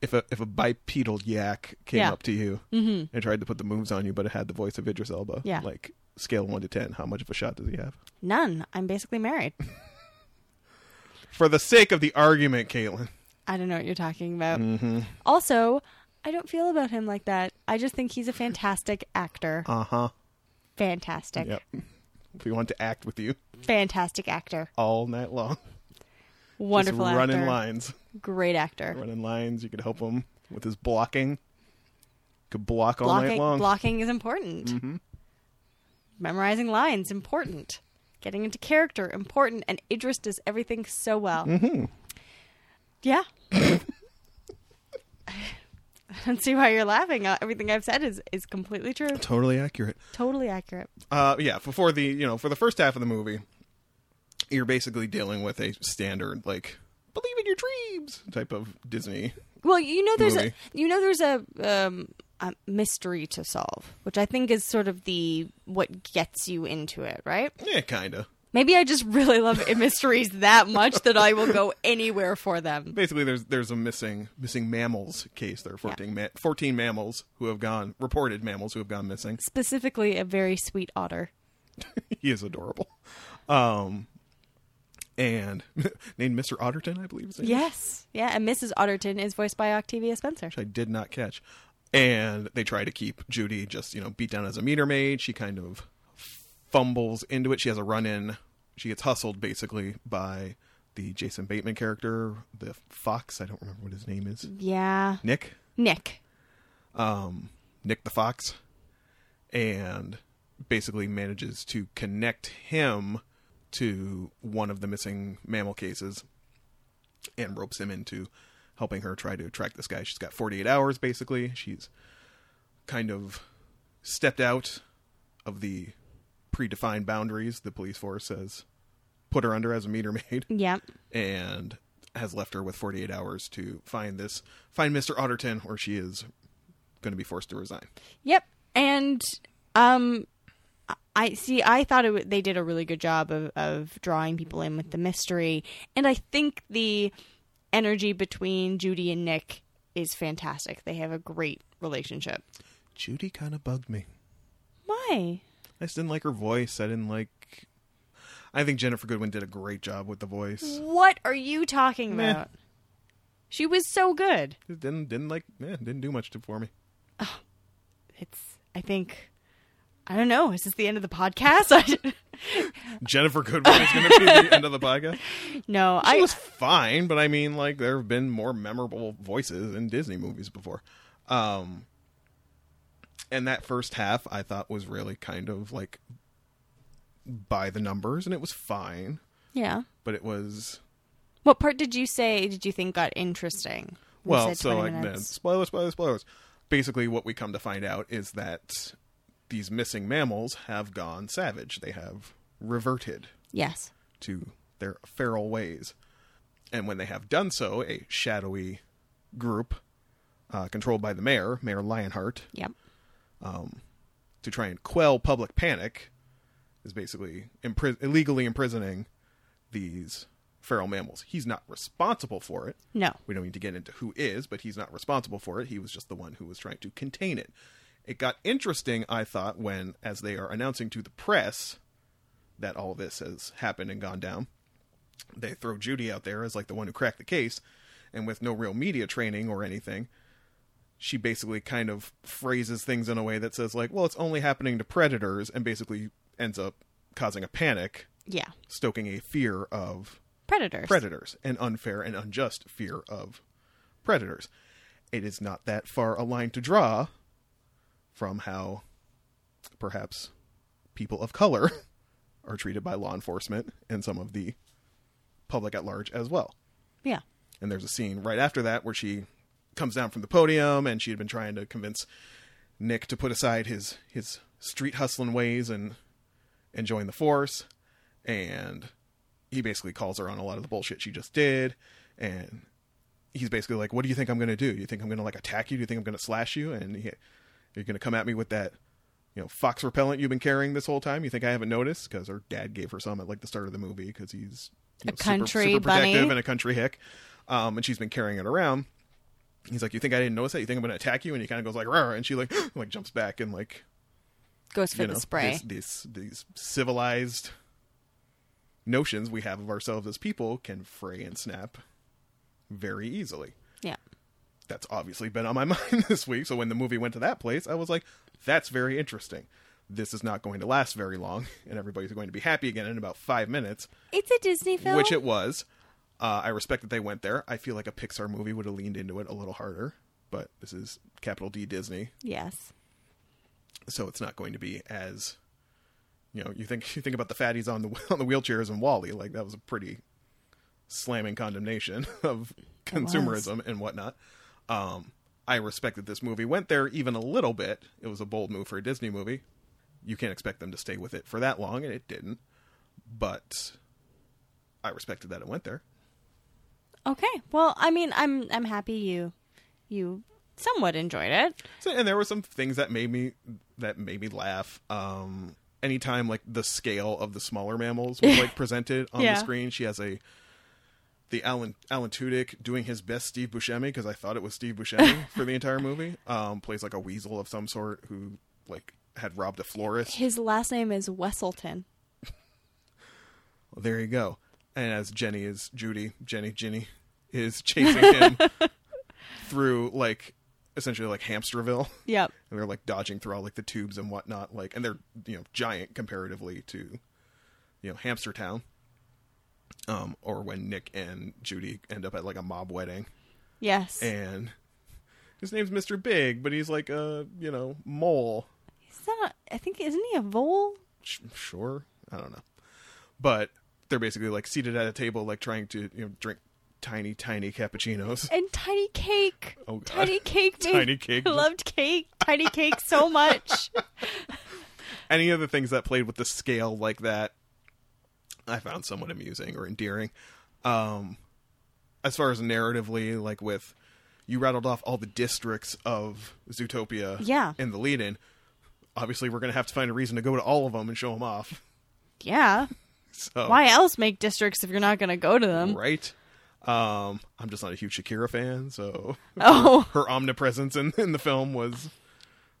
If a if a bipedal yak came Yeah. up to you hmm and tried to put the moves on you, but it had the voice of Idris Elba, Yeah. like scale one to ten, how much of a shot does he have? None. I'm basically married. For the sake of the argument, Caitlin. I don't know what you're talking about. Mm-hmm. Also, I don't feel about him like that. I just think he's a fantastic actor. Uh huh. Fantastic. Yep. If we want to act with you Fantastic actor. all night long, Wonderful Just actor. running lines, Great actor. running lines. You could help him with his blocking. Could block all blocking night long. blocking is important. Mm-hmm. Memorizing lines important. Getting into character important. And Idris does everything so well. Mm-hmm. Yeah. I don't see why you're laughing. Uh, Everything I've said is is completely true. Totally accurate. Totally accurate. Uh, yeah. Before the you know for the first half of the movie, you're basically dealing with a standard like believe in your dreams type of Disney. Well, you know, there's a you know there's a, um, a mystery to solve, which I think is sort of the what gets you into it, right? Yeah, kinda. Maybe I just really love mysteries that much that I will go anywhere for them. Basically, there's there's a missing missing mammals case. There are 14, ma- 14 mammals who have gone reported mammals who have gone missing. Specifically, a very sweet otter. he is adorable. Um, and named Mr. Otterton, I believe. Is, Yes, yeah, and Mrs. Otterton is voiced by Octavia Spencer. Which I did not catch. And they try to keep Judy just you know beat down as a meter maid. She kind of fumbles into it. She has a run in. She gets hustled basically by the Jason Bateman character, the fox. I don't remember what his name is. Yeah, Nick. Nick. um, Nick the Fox, and basically manages to connect him to one of the missing mammal cases and ropes him into helping her try to track this guy. She's got 48 hours basically. She's kind of stepped out of the predefined boundaries the police force has put her under as a meter maid Yep. and has left her with 48 hours to find this find Mr. Otterton or she is going to be forced to resign. Yep. And um I see I thought it, they did a really good job of of drawing people in with the mystery and I think the energy between Judy and Nick is fantastic. They have a great relationship. Judy kind of bugged me. Why? I just didn't like her voice. I didn't like I think Ginnifer Goodwin did a great job with the voice. What are you talking Meh. about? She was so good. It didn't didn't like yeah, didn't do much to, for me. It's I think I don't know. Is this the end of the podcast? Ginnifer Goodwin is going to be the end of the podcast. no, She I was fine, but I mean like there have been more memorable voices in Disney movies before. Um and that first half I thought was really kind of like by the numbers and it was fine, yeah. but it was What part did you say did you think got interesting? We well, so 20 like minutes. spoilers, spoilers, spoilers. Basically, what we come to find out is that these missing mammals have gone savage. They have reverted Yes. to their feral ways, and when they have done so, a shadowy group uh, controlled by the mayor, Mayor Lionheart, Yep. Um, to try and quell public panic, is basically impris- illegally imprisoning these feral mammals. He's not responsible for it. No. We don't need to get into who is, but he's not responsible for it. He was just the one who was trying to contain it. It got interesting, I thought, when, as they are announcing to the press that all this has happened and gone down, they throw Judy out there as like the one who cracked the case, and with no real media training or anything, she basically kind of phrases things in a way that says like, "Well, it's only happening to predators," and basically ends up causing a panic, Yeah. stoking a fear of Predators. predators, an unfair and unjust fear of predators. It is not that far a line to draw from how perhaps people of color are treated by law enforcement and some of the public at large as well. Yeah. And there's a scene right after that where she comes down from the podium and she had been trying to convince Nick to put aside his his street hustling ways and and join the force and he basically calls her on a lot of the bullshit she just did and he's basically like what do you think I'm going to do? You think I'm going to like attack you? Do you think I'm going to slash you and he, you're going to come at me with that you know fox repellent you've been carrying this whole time? You think I haven't noticed cuz her dad gave her some at like the start of the movie cuz he's you A know, country super, super protective bunny? and a country hick um, and she's been carrying it around. He's like, "You think I didn't notice that? You think I'm going to attack you?" And he kind of goes like, "Rawr," and she like like jumps back and like Goes for you the know spray. this- these these civilized notions we have of ourselves as people can fray and snap very easily. Yeah. That's obviously been on my mind this week. So when the movie went to that place, I was like, "That's very interesting." This is not going to last very long, and everybody's going to be happy again in about five minutes It's a Disney film. which it was. Uh, I respect that they went there. I feel like a Pixar movie would have leaned into it a little harder, but this is capital D Disney, Yes. so it's not going to be as you know. You think you think about the fatties on the on the wheelchairs and WALL-E, like that was a pretty slamming condemnation of consumerism and whatnot. Um, I respect that this movie went there even a little bit. It was a bold move for a Disney movie. You can't expect them to stay with it for that long, and it didn't. But I respected that it went there. Okay. Well, I mean, I'm I'm happy you you somewhat enjoyed it. So, and there were some things that made me that made me laugh. Um, anytime like the scale of the smaller mammals was like presented on Yeah. the screen, she has a the Alan Alan Tudyk doing his best Steve Buscemi because I thought it was Steve Buscemi for the entire movie. Um, plays like a weasel of some sort who like had robbed a florist. His last name is Weaselton. Well, there you go. And as Jenny is Judy, Jenny, Ginny is chasing him through like essentially like Hamsterville. Yep. and they're like dodging through all like the tubes and whatnot like and they're you know giant comparatively to you know hamster town um or when nick and judy end up at like a mob wedding Yes. and his name's mr big but he's like a you know mole Is that I think isn't he a vole? Sh- sure i don't know but they're basically like seated at a table like trying to you know drink tiny tiny cappuccinos And Tiny Cake. Oh, God. Tiny Cake. Tiny Cake. I loved cake. Tiny Cake so much. any of the things that played with the scale like that i found somewhat amusing or endearing um as far as narratively like with you rattled off all the districts of zootopia Yeah. in the lead in obviously we're gonna have to find a reason to go to all of them and show them off Yeah. so Why else make districts if you're not going to go to them? right um i'm just not a huge shakira fan so Oh. her omnipresence in, in the film was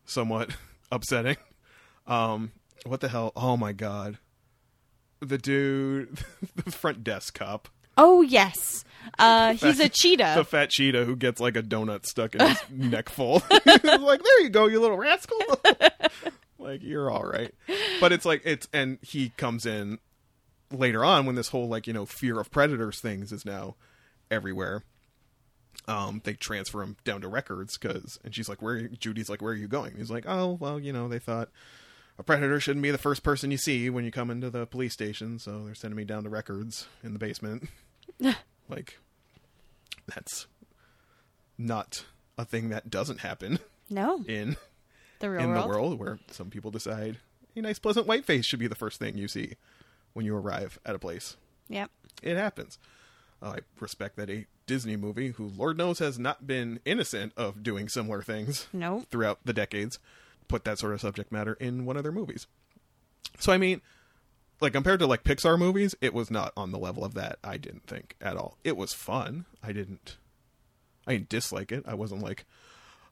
somewhat upsetting. Um, what the hell? Oh my god, the dude, the front desk cop, Oh yes. Uh, he's a cheetah. the fat cheetah who gets like a donut stuck in his neck full. like, there you go, you little rascal. like you're all right, but it's like it's and he comes in later on when this whole like you know fear of predators things is now everywhere. Um, they transfer him down to records because, and she's like, "Where?" Judy's like, "Where are you going?" He's like, "Oh, well, you know, they thought a predator shouldn't be the first person you see when you come into the police station, so they're sending me down to records in the basement." like, that's not a thing that doesn't happen no, in the real in world. the world where some people decide a nice pleasant white face should be the first thing you see when you arrive at a place Yep. it happens i respect that a disney movie who lord knows has not been innocent of doing similar things Nope. throughout the decades put that sort of subject matter in one of their movies so i mean like compared to like Pixar movies, it was not on the level of that. I didn't think at all. It was fun. I didn't. I didn't dislike it. I wasn't like,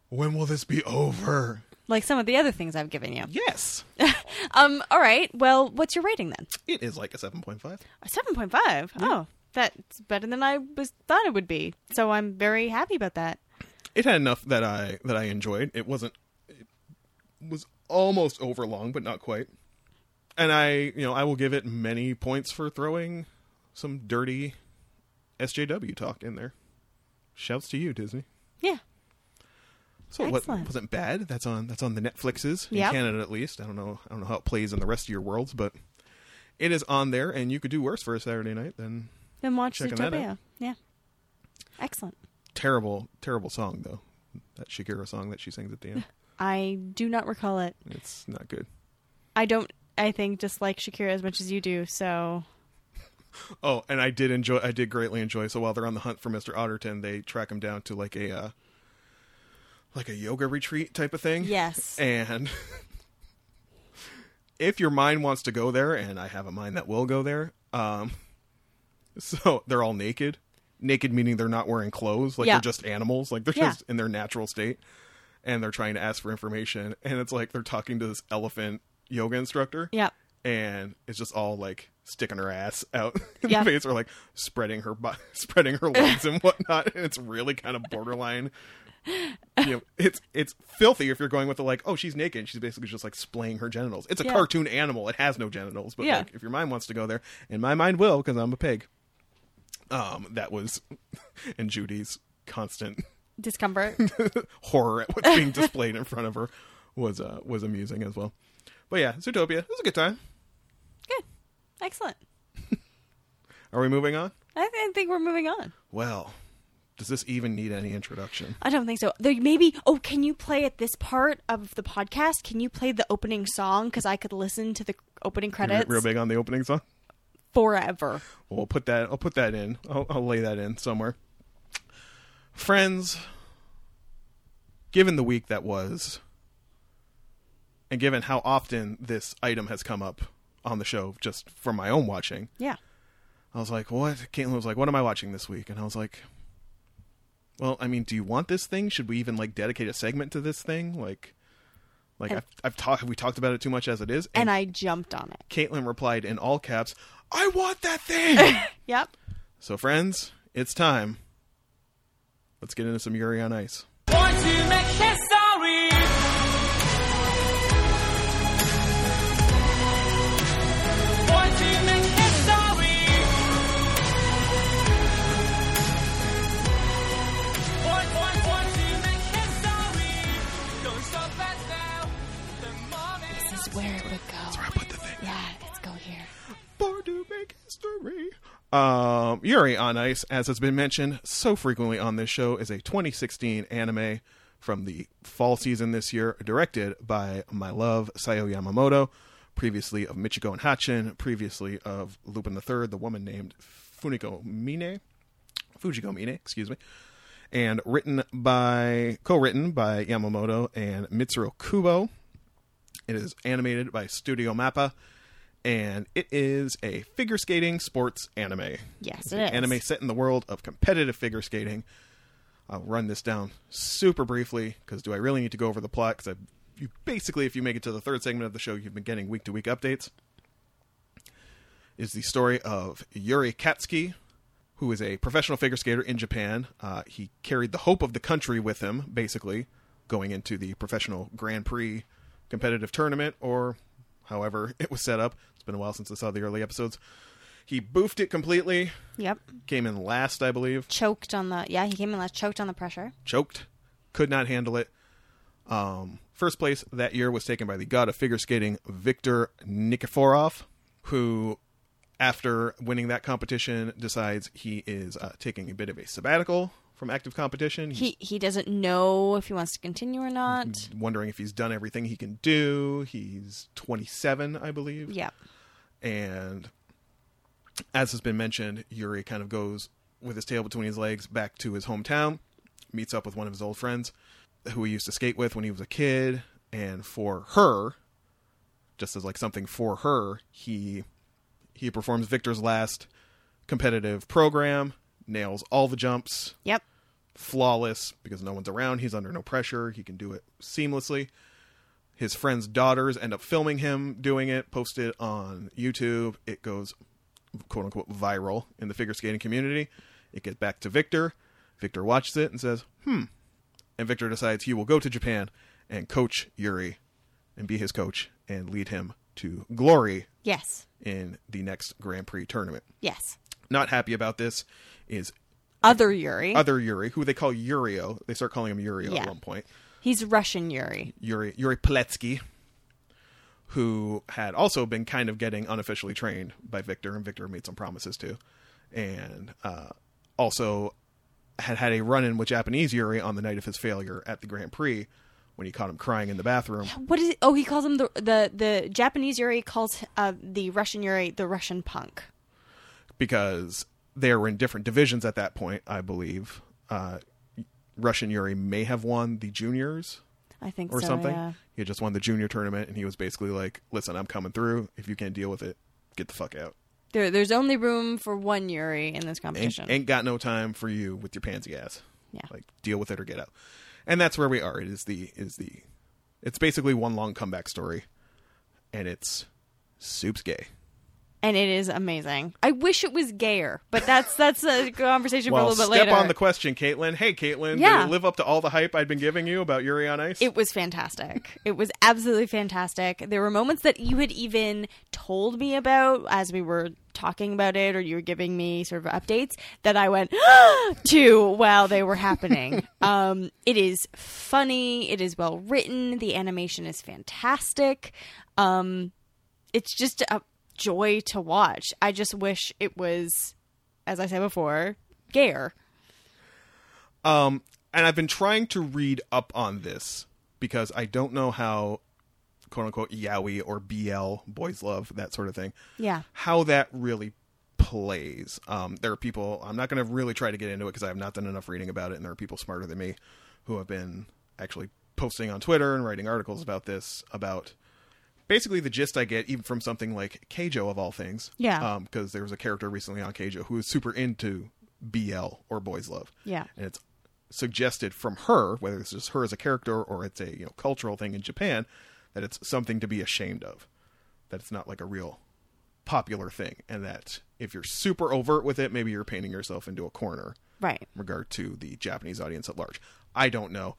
when will this be over? Like some of the other things I've given you. Yes, Um. All right. Well, what's your rating then? it is like a seven point five. A seven point five. Oh, that's better than I was thought it would be. So I'm very happy about that. It had enough that I that I enjoyed. It wasn't. It was almost overlong, but not quite. And I, you know, I will give it many points for throwing some dirty SJW talk in there. Shouts to you, Disney. Yeah. So what wasn't bad. That's on that's on the Netflixes in Yep. Canada at least. I don't know I don't know how it plays in the rest of your worlds, but it is on there, and you could do worse for a Saturday night than Then watch Checking that Zootopia. Yeah. Excellent. terrible terrible song though. That Shakira song that she sings at the end. I do not recall it. it's not good. I don't. I think dislike Shakira as much as you do. So Oh, and I did enjoy. I did greatly enjoy. So while they're on the hunt for Mister Otterton, they track him down to like a uh, like a yoga retreat type of thing. yes, And if your mind wants to go there, and I have a mind that will go there, um, so they're all naked. Naked meaning they're not wearing clothes, like Yeah. they're just animals, like they're Yeah. just in their natural state, and they're trying to ask for information. And it's like they're talking to this elephant yoga instructor yeah, and it's just all like sticking her ass out in Yeah. the face or like spreading her bu- spreading her legs and whatnot and it's really kind of borderline you know it's it's filthy if you're going with the like oh she's naked she's basically just like splaying her genitals it's a Yeah. cartoon animal it has no genitals but Yeah. like if your mind wants to go there and my mind will because i'm a pig um that was and judy's constant discomfort. horror at what's being displayed in front of her was uh was amusing as well but yeah zootopia it was a good time Good, excellent. are we moving on I, th- I think we're moving on. Well, does this even need any introduction? I don't think so. There, maybe. Oh, can you play at this part of the podcast? Can you play the opening song? Because I could listen to the opening You're credits real big on the opening song. Forever. Well, we'll put that. I'll put that in. I'll, I'll lay that in somewhere. Friends, given the week that was, and given how often this item has come up on the show, just from my own watching, Yeah. I was like, "What?" Caitlin was like, "What am I watching this week?" And I was like, "Well, I mean, do you want this thing? Should we even like dedicate a segment to this thing? Like, like And- I've, I've talked. Have we talked about it too much as it is?" And I jumped on it. Caitlin replied in all caps, "I want that thing." Yep. so, friends, it's time. Let's get into some Yuri on Ice. Want to Um, Yuri on Ice, as has been mentioned so frequently on this show, is a 2016 anime from the fall season this year, directed by my love Sayo Yamamoto, previously of Michiko and Hatchin, previously of Lupin the Third, the woman named Funiko Mine, Fujiko Mine, excuse me, and written by co-written by Yamamoto and Mitsuru Kubo. It is animated by Studio Mappa, and it is a figure skating sports anime. Yes, It's it an is. Anime set in the world of competitive figure skating. I'll run this down super briefly because do I really need to go over the plot? Because you basically, if you make it to the third segment of the show, you've been getting week to week updates. Is the story of Yuri Katsuki, who is a professional figure skater in Japan. Uh, he carried the hope of the country with him, basically, going into the professional Grand Prix competitive tournament, or however it was set up. It's been a while since I saw the early episodes. He boofed it completely, Yep. came in last, I believe, Choked on the. Yeah, he came in last. Choked on the pressure. choked, could not handle it. Um, first place that year was taken by the god of figure skating, Victor Nikiforov, who, after winning that competition, decides he is uh, taking a bit of a sabbatical from active competition. He he doesn't know if he wants to continue or not. wondering if he's done everything he can do. He's 27, I believe. Yep. And as has been mentioned, Yuri kind of goes with his tail between his legs back to his hometown, meets up with one of his old friends who he used to skate with when he was a kid. And for her, just as like something for her, he he performs Victor's last competitive program, nails all the jumps, Yep. flawless because no one's around. He's under no pressure. He can do it seamlessly. His friends' daughters end up filming him doing it, post it on YouTube. It goes quote unquote viral in the figure skating community. It gets back to Victor. Victor watches it and says, hmm. And Victor decides he will go to Japan and coach Yuri and be his coach and lead him to glory Yes. in the next Grand Prix tournament. Yes. Not happy about this is Other Yuri. other Yuri, who they call Yurio. They start calling him Yurio Yeah. at one point. He's Russian Yuri. Yuri Yuri Plisetsky, who had also been kind of getting unofficially trained by Victor, and Victor made some promises to, and uh, also had had a run-in with Japanese Yuri on the night of his failure at the Grand Prix when he caught him crying in the bathroom. What is it? Oh, he calls him the the the Japanese Yuri calls uh, the Russian Yuri the Russian punk. because they were in different divisions at that point, I believe. Uh, Russian Yuri may have won the juniors I think or so, something. yeah. He had just won the junior tournament, and he was basically like, "Listen, I'm coming through. If you can't deal with it, get the fuck out. There, there's only room for one Yuri in this Ain't, competition. ain't got no time for you with your pansy ass. Yeah. like deal with it or get out." And that's where we are. It is the is the it's basically one long comeback story, and it's soup's gay. And it is amazing. I wish it was gayer, but that's that's a conversation for a little bit step later. Step on the question, Caitlin. Hey, Caitlin, Yeah. did it live up to all the hype I'd been giving you about Yuri on Ice? It was fantastic. It was absolutely fantastic. There were moments that you had even told me about as we were talking about it, or you were giving me sort of updates that I went to while they were happening. um, it is funny. It is well written. The animation is fantastic. Um, it's just a joy to watch. I just wish it was, as I said before, gayer. Um, and I've been trying to read up on this because I don't know how, quote unquote, yaoi or BL, boys love, that sort of thing, Yeah. how that really plays. Um, there are people, I'm not going to really try to get into it because I have not done enough reading about it, and there are people smarter than me who have been actually posting on Twitter and writing articles about this, about basically the gist I get, even from something like Keijo of all things. Yeah. Um, because there was a character recently on Keijo who is super into BL or boys love Yeah. and it's suggested from her, whether it's just her as a character or it's a you know cultural thing in Japan, that it's something to be ashamed of, that it's not like a real popular thing, and that if you're super overt with it, maybe you're painting yourself into a corner Right. in regard to the Japanese audience at large. I don't know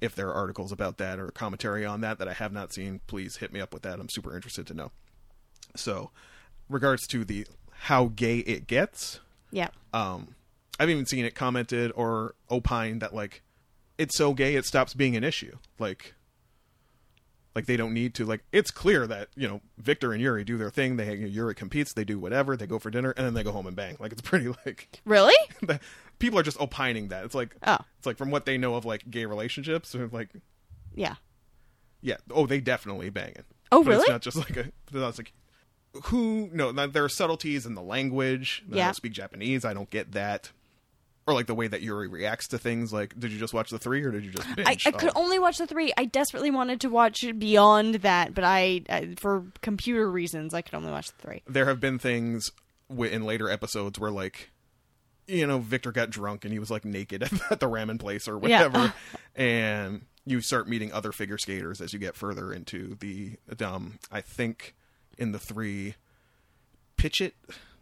if there are articles about that or commentary on that that I have not seen. Please hit me up with that. I'm super interested to know. So, regards to the how gay it gets, Yeah. um i've even seen it commented or opined that like it's so gay it stops being an issue like like they don't need to like it's clear that you know victor and yuri do their thing they yuri competes they do whatever they go for dinner and then they go home and bang like it's pretty like Really? people are just opining that it's like Oh. it's like from what they know of like gay relationships they're like Yeah. yeah oh they definitely banging Oh, But it's really? not just like a it's not like who no there are subtleties in the language i Yeah. don't speak japanese i don't get that or like the way that yuri reacts to things like did you just watch the three or did you just I, I could only watch the three. I desperately wanted to watch beyond that, but I, uh, for computer reasons, I could only watch the three. there have been things in later episodes where like you know victor got drunk and he was like naked at the ramen place or whatever. Yeah. and you start meeting other figure skaters as you get further into the um i think in the three Phichit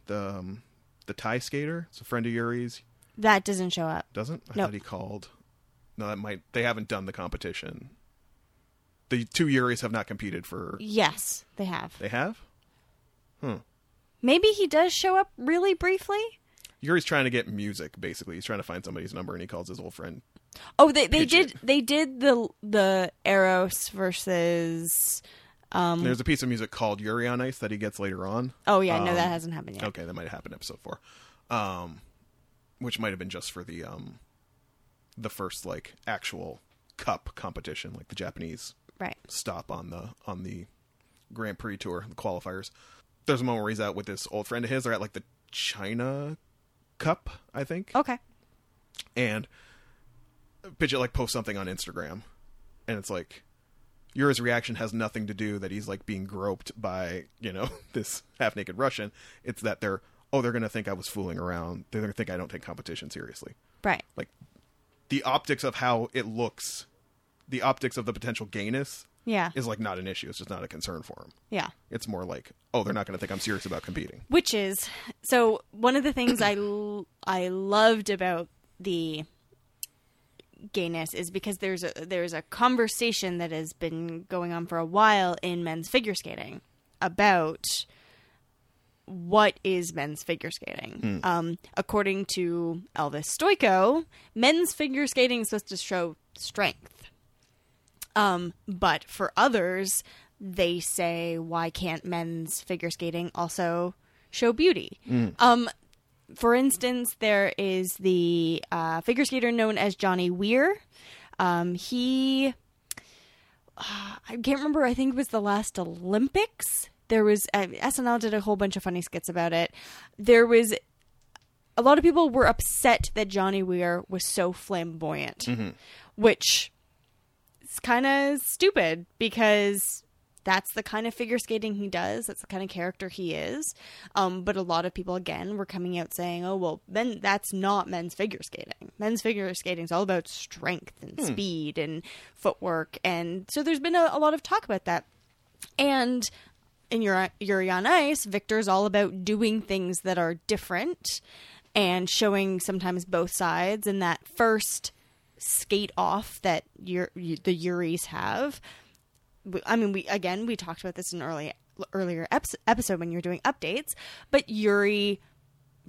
the um, the thai skater it's a friend of yuri's That doesn't show up. doesn't i Nope. thought he called no that might they haven't done the competition the two yuris have not competed for Yes, they have. they have Hmm. Maybe he does show up really briefly. Yuri's trying to get music, basically. He's trying to find somebody's number, and he calls his old friend. Oh, they they did it. they did the the Eros versus. Um, There's a piece of music called Yuri on Ice that he gets later on. oh yeah, no, Um, that hasn't happened yet. Okay, that might have happened episode four, um, which might have been just for the um, the first like actual cup competition, like the Japanese Right. stop on the on the Grand Prix tour, the qualifiers. There's a moment where he's out with this old friend of his. They're at like the China Cup, I think. Okay. and Phichit like posts something on Instagram, and it's like Yuri's reaction has nothing to do that he's like being groped by you know this half naked Russian. It's that they're oh they're gonna think I was fooling around. They're gonna think I don't take competition seriously. Right. Like the optics of how it looks, the optics of the potential gayness Yeah. is like not an issue. It's just not a concern for him. Yeah. It's more like oh they're not gonna think I'm serious about competing. Which is so one of the things I l- I loved about the gayness is because there's a there's a conversation that has been going on for a while in men's figure skating about what is men's figure skating. Um, according to Elvis Stojko, men's figure skating is supposed to show strength. Um, but for others, they say, why can't men's figure skating also show beauty? Um, for instance, there is the uh, figure skater known as Johnny Weir. Um, he, uh, I can't remember. I think it was the last Olympics. There was uh, SNL did a whole bunch of funny skits about it. There was a lot of people were upset that Johnny Weir was so flamboyant, which is kind of stupid because that's the kind of figure skating he does. That's the kind of character he is. Um, but a lot of people again were coming out saying, "Oh well, then that's not men's figure skating. Men's figure skating is all about strength and speed and footwork." And so there's been a, a lot of talk about that. And in Yuri, Yuri on Ice, Victor's all about doing things that are different and showing sometimes both sides. And that first skate off that Yur- the Yuris have. I mean, we again we talked about this in early earlier episode when you were doing updates, but Yuri,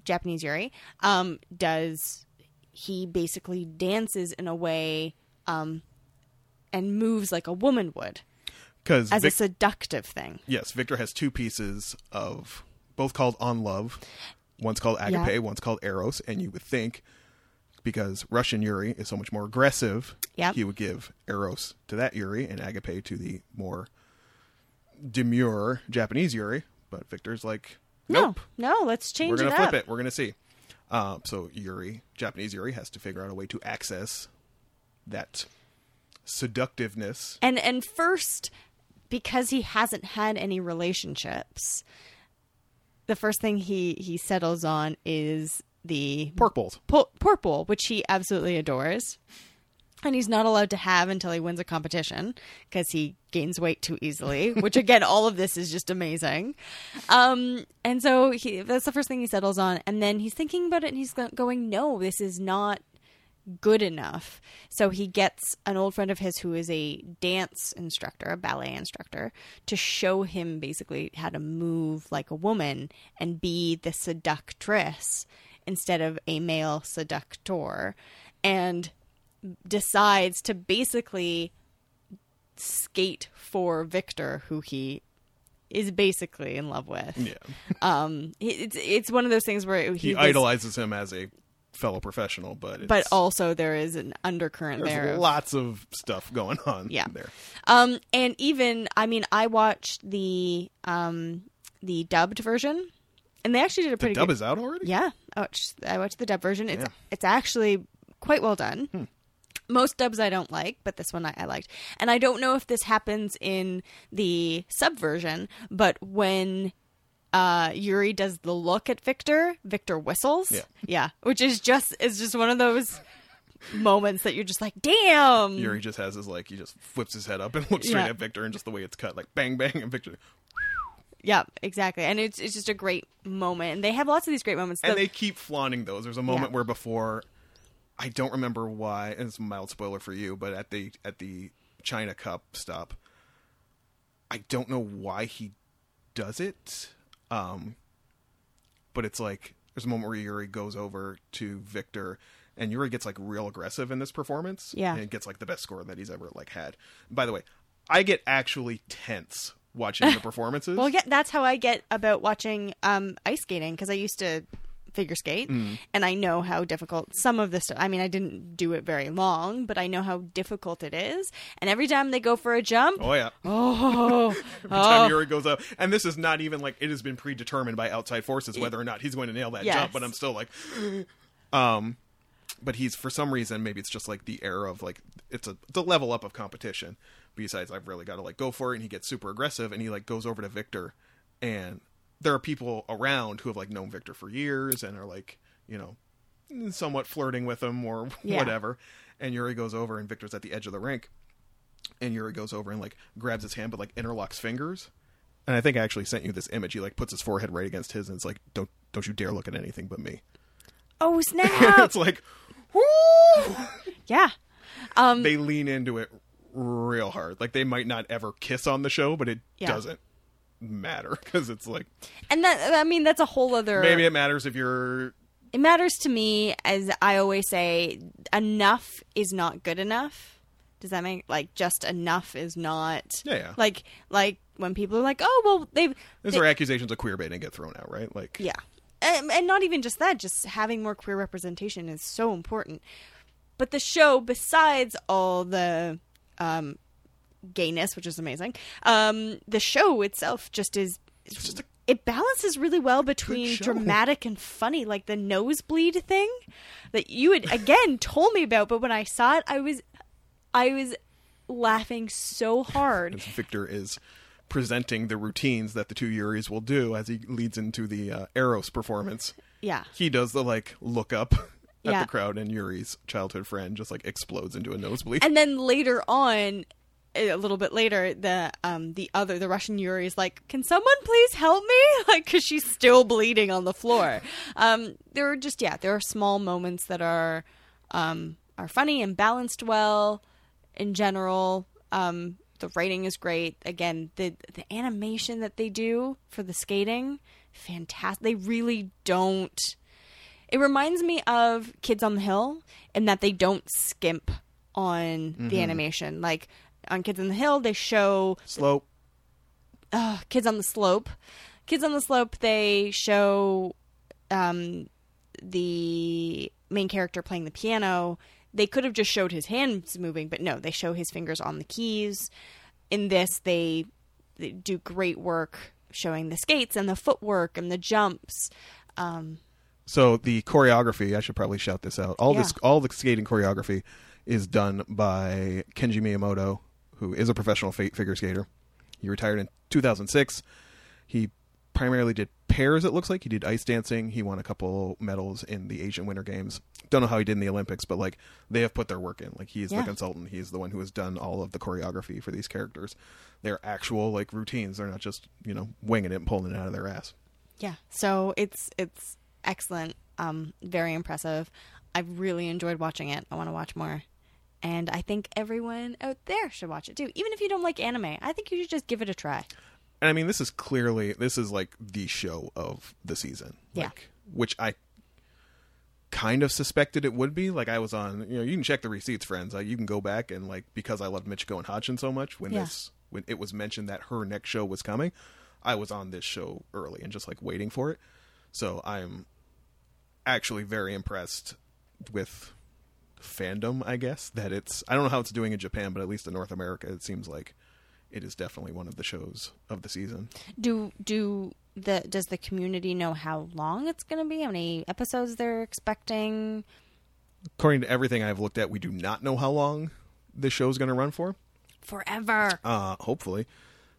Japanese Yuri, um, does he basically dances in a way um, and moves like a woman would Because as a seductive thing. yes, Victor has two pieces of both called On Love. One's called Agape, Yeah. one's called Eros, and you would think because Russian Yuri is so much more aggressive, Yep. he would give Eros to that Yuri and Agape to the more demure Japanese Yuri. But Victor's like, nope, No, no, let's change we're gonna it flip up. it. We're gonna see. Um, so Yuri, Japanese Yuri, has to figure out a way to access that seductiveness. And and first, because he hasn't had any relationships, the first thing he he settles on is the Pork bowls. po- pork bowl, which he absolutely adores. And he's not allowed to have until he wins a competition because he gains weight too easily. Which again, all of this is just amazing. Um, and so he, that's the first thing he settles on, and then he's thinking about it, and he's going, "No, this is not good enough." So he gets an old friend of his who is a dance instructor, a ballet instructor, to show him basically how to move like a woman and be the seductress instead of a male seductor, and decides to basically skate for Victor, who he is basically in love with. Yeah, Um, it's it's one of those things where he, he was- idolizes him as a fellow professional, but it's, but also there is an undercurrent there's there. lots of stuff going on. Yeah. there. Um, and even I mean, I watched the um the dubbed version, and they actually did a The pretty dub good. is out already. Yeah, I watched, I watched the dub version. It's Yeah. Hmm. it's actually quite well done. Most dubs I don't like, but this one I, I liked. And I don't know if this happens in the sub version, but when uh, Yuri does the look at Victor, Victor whistles. Yeah. yeah, which is just is just one of those moments that you're just like, damn. Yuri just has his like he just flips his head up and looks straight Yeah. at Victor, and just the way it's cut, like bang bang, and Victor, Yeah, exactly. And it's it's just a great moment. And they have lots of these great moments. and The- they keep flaunting those. There's a moment Yeah. where before, I don't remember why, and it's a mild spoiler for you, but at the at the China Cup stop, I don't know why he does it. Um, but it's like there's a moment where Yuri goes over to Victor, and Yuri gets like real aggressive in this performance. Yeah. and gets like the best score that he's ever like had. By the way, I get actually tense watching the performances. Well, yeah, that's how I get about watching um, ice skating because I used to figure skate, Mm. and I know how difficult some of this. I mean, I didn't do it very long, but I know how difficult it is. And every time they go for a jump, Oh yeah. oh, Every time Yuri goes up, and this is not even like it has been predetermined by outside forces whether or not he's going to nail that Yes. jump. But I'm still like, um, but he's for some reason maybe it's just like the air of like it's a the level up of competition. Besides, I've really got to like go for it, and he gets super aggressive, and he like goes over to Victor, and there are people around who have like known Victor for years and are like you know somewhat flirting with him or Yeah. whatever. And Yuri goes over, and Victor's at the edge of the rink, and Yuri goes over and like grabs his hand, but like interlocks fingers. And I think I actually sent you this image. He like puts his forehead right against his, and it's like, don't don't you dare look at anything but me. Oh snap! it's like, woo! yeah. Um, they lean into it real hard. Like they might not ever kiss on the show, but it Yeah. doesn't matter because it's like and that I mean that's a whole other. maybe it matters if you're it matters to me as I always say. Enough is not good enough. Does that make like just enough is not? Yeah, yeah. Like like when people are like, oh well, they've these they- are accusations of queer baiting get thrown out, right? Like Yeah. And, and not even just that, just having more queer representation is so important. But the show, besides all the um, gayness, which is amazing, um, the show itself just is. just a it balances really well between dramatic and funny, like the nosebleed thing that you had again told me about. But when I saw it, I was, I was laughing so hard. Victor is presenting the routines that the two Yuris will do as he leads into the uh, Eros performance. Yeah, He does the like look up at the crowd, and Yuri's childhood friend just like explodes into a nosebleed. and then later on a little bit later the um the other the russian yuri is like can someone please help me? Like because she's still bleeding on the floor. Um there are just yeah there are small moments that are um are funny and balanced well in general. Um the writing is great. Again the the animation that they do for the skating fantastic they really don't it reminds me of Kids on the Hill in that they don't skimp on the animation. Like on Kids on the Hill, they show Slow. uh, Kids on the Slope. Kids on the Slope, they show um, the main character playing the piano. They could have just showed his hands moving, but no, they show his fingers on the keys. In this, they, they do great work showing the skates and the footwork and the jumps. Um, So the choreography, I should probably shout this out. All this, all the skating choreography is done by Kenji Miyamoto, who is a professional fi- figure skater. He retired in 2006. He primarily did pairs. It looks like he did ice dancing. He won a couple medals in the Asian Winter Games. Don't know how he did in the Olympics, but like they have put their work in. Like he's Yeah. the consultant. He's the one who has done all of the choreography for these characters. They're actual like routines. They're not just you know winging it and pulling it out of their ass. Yeah. So it's it's excellent. Um, very impressive. I've really enjoyed watching it. I want to watch more. And I think everyone out there should watch it too. Even if you don't like anime, I think you should just give it a try. And I mean, this is clearly this is like the show of the season. Yeah. Like, which I kind of suspected it would be. Like I was on, you know, you can check the receipts, friends. Like you can go back and like because I loved Michiko and Hatchin so much when Yeah. this when it was mentioned that her next show was coming, I was on this show early and just like waiting for it. So I'm actually very impressed with fandom, I guess, that it's I don't know how it's doing in Japan, but at least in North America it seems like it is definitely one of the shows of the season. Do do the does the community know how long it's going to be? How many episodes they're expecting? According to everything I've looked at, we do not know how long the show is going to run for. Forever. Uh, hopefully,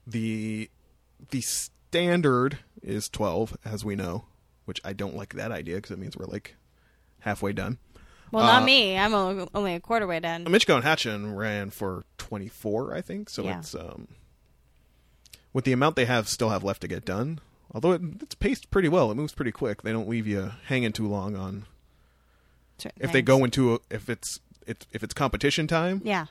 the the standard is twelve, as we know, which I don't like that idea because it means we're like halfway done. Well, not uh, me. I'm only a quarter way done. Michiko and Hatchin ran for twenty four, I think. So Yeah. it's um, with the amount they have still have left to get done. Although it, it's paced pretty well, it moves pretty quick. They don't leave you hanging too long on if they go into a, if it's it's if it's competition time. Yeah.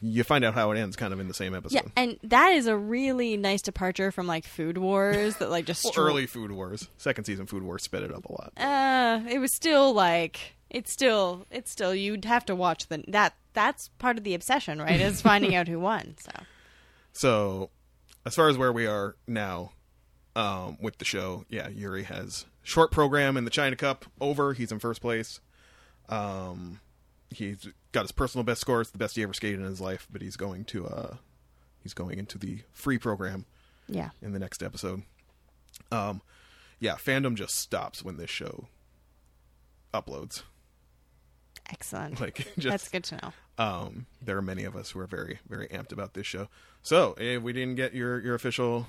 You find out how it ends kind of in the same episode. Yeah, and that is a really nice departure from like Food Wars that like just Well, stro- early Food Wars, second season Food Wars sped it up a lot. Uh, it was still like it's still it's still you'd have to watch the that that's part of the obsession, right? Is finding out who won. So So, as far as where we are now um, with the show, yeah, Yuri has short program in the China Cup over. He's in first place. Um, he's got his personal best score. It's the best he ever skated in his life. But he's going to uh, he's going into the free program yeah, in the next episode. Um, yeah, fandom just stops when this show uploads. Excellent. Like just That's good to know. um there are many of us who are very very amped about this show. So, if we didn't get your your official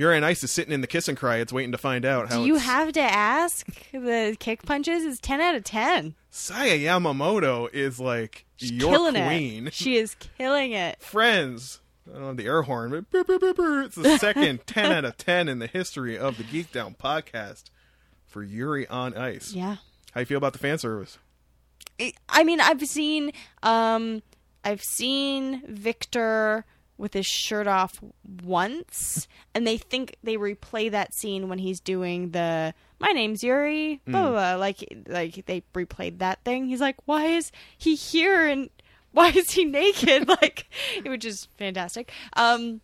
Yuri on Ice is sitting in the kiss and cry. It's waiting to find out how Do you it's- have to ask? The kick punches is 10 out of 10. Sayo Yamamoto is like She's your killing queen. it. She is killing it. Friends. I don't have the air horn, but brr, brr, brr. it's the second 10 out of 10 in the history of the Geek Down podcast for Yuri on Ice. Yeah. How you feel about the fan service? I- I mean, I've seen, um, I've seen Victor with his shirt off once, and they think they replay that scene when he's doing the "My name's Yuri," blah blah. blah. Like, like they replayed that thing. He's like, "Why is he here?" and why is he naked? like, which is fantastic. Um,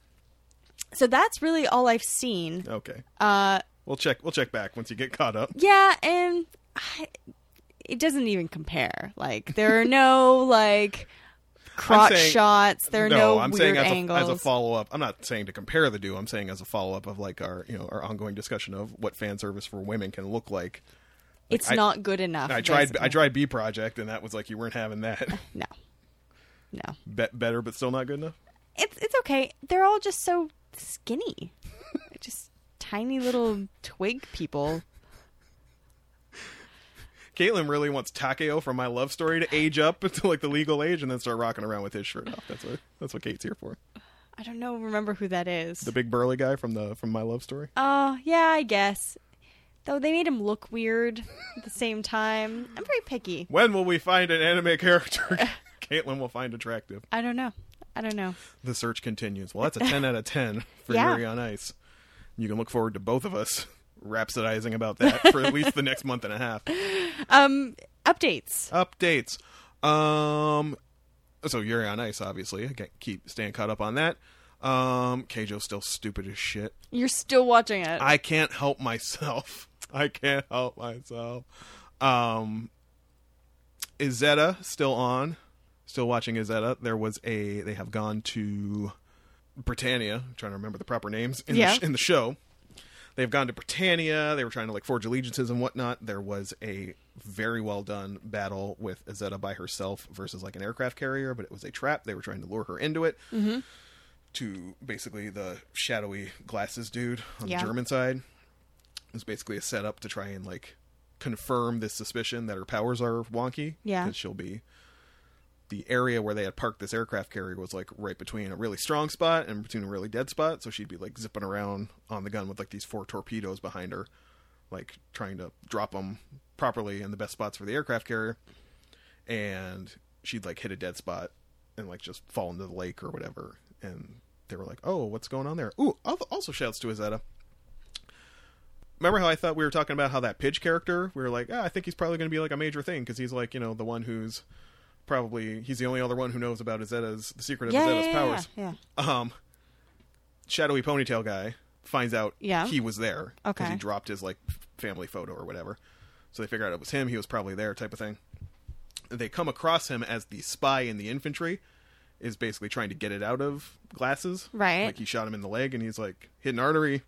so that's really all I've seen. Okay. Uh, We'll check we'll check back once you get caught up. yeah, and I, it doesn't even compare. Like there are no like crotch saying- shots. There are no, I'm weird saying as a, angles. as a follow up. I'm not saying to compare the two. I'm saying as a follow up of like our you know our ongoing discussion of what fan service for women can look like. it's I- not good enough. I tried basically. I tried B project and that was like you weren't having that. No, no, Be- better but still not good enough. it's it's okay. They're all just so skinny, just tiny little twig people. Caitlin really wants Takeo from My Love Story to age up to like the legal age and then start rocking around with his shirt off. That's what that's what Kate's here for. I don't know. Remember who that is? The big burly guy from the from My Love Story. Oh, yeah, I guess. Though they made him look weird at the same time. I'm very picky. When will we find an anime character Caitlin will find attractive? I don't know. I don't know. The search continues. Well, that's a 10 out of 10 for Yeah. Yuri on Ice. You can look forward to both of us rhapsodizing about that for at least the next month and a half. Um, updates. Updates. Um, so Yuri on Ice, obviously. I can't keep staying caught up on that. Um, Keijo's still stupid as shit. You're still watching it. I can't help myself. I can't help myself. Um, Izetta still on. Still watching Izetta. There was a. They have gone to Britannia. I'm trying to remember the proper names in, Yeah. the, sh- in the show. They've gone to Britannia. They were trying to like forge allegiances and whatnot. There was a very well done battle with Izetta by herself versus like an aircraft carrier, but it was a trap. They were trying to lure her into it. Mm-hmm. To basically the shadowy glasses dude on Yeah. the German side. It's basically a setup to try and like confirm this suspicion that her powers are wonky. Yeah. Because she'll be the area where they had parked this aircraft carrier was like right between a really strong spot and between a really dead spot. So she'd be like zipping around on the gun with like these four torpedoes behind her, like trying to drop them properly in the best spots for the aircraft carrier. And she'd like hit a dead spot and like just fall into the lake or whatever. And they were like, "Oh, what's going on there?" Ooh, also shouts to Izetta. Remember how I thought we were talking about how that Pidge character? We were like, ah, I think he's probably going to be like a major thing because he's like, you know, the one who's probably he's the only other one who knows about Izetta's the secret of yeah, Izetta's yeah, powers. yeah, Um, shadowy ponytail guy finds out Yeah. he was there Okay. he dropped his like family photo or whatever. So they figure out it was him. He was probably there, type of thing. They come across him as the spy in the infantry, is basically trying to get it out of glasses. Right. Like he shot him in the leg, and he's like, "Hit an artery.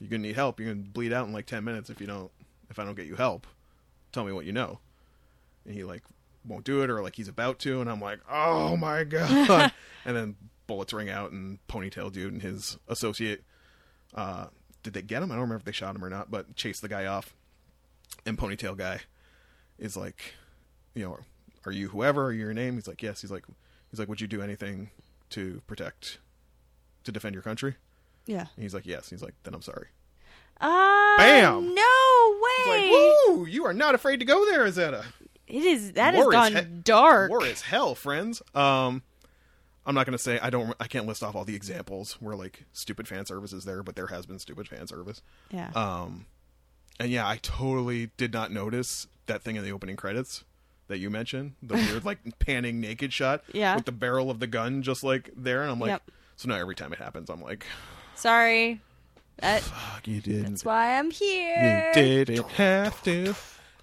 You're gonna need help. You're gonna bleed out in like ten minutes if you don't. If I don't get you help, tell me what you know." And he like won't do it, or like he's about to, and I'm like, "Oh my god!" and then bullets ring out, and ponytail dude and his associate uh, did they get him? I don't remember if they shot him or not, but chase the guy off. And ponytail guy is like, you know, are you whoever? Are you your name? He's like, yes. He's like, he's like, would you do anything to protect, to defend your country? yeah. And he's like, yes. He's like, then I'm sorry. Uh, Bam! No He's way. like, woo! You are not afraid to go there, Izetta. It is that War has is gone he- dark. War is hell, friends. Um, I'm not gonna say I don't. I can't list off all the examples where like stupid fan service is there, but there has been stupid fan service. yeah. Um, and yeah, I totally did not notice that thing in the opening credits that you mentioned, the weird like panning naked shot, Yeah. with the barrel of the gun just like there, and I'm like, Yep. so now every time it happens, I'm like, Sorry. That, fuck, you didn't, that's why I'm here. you didn't have to.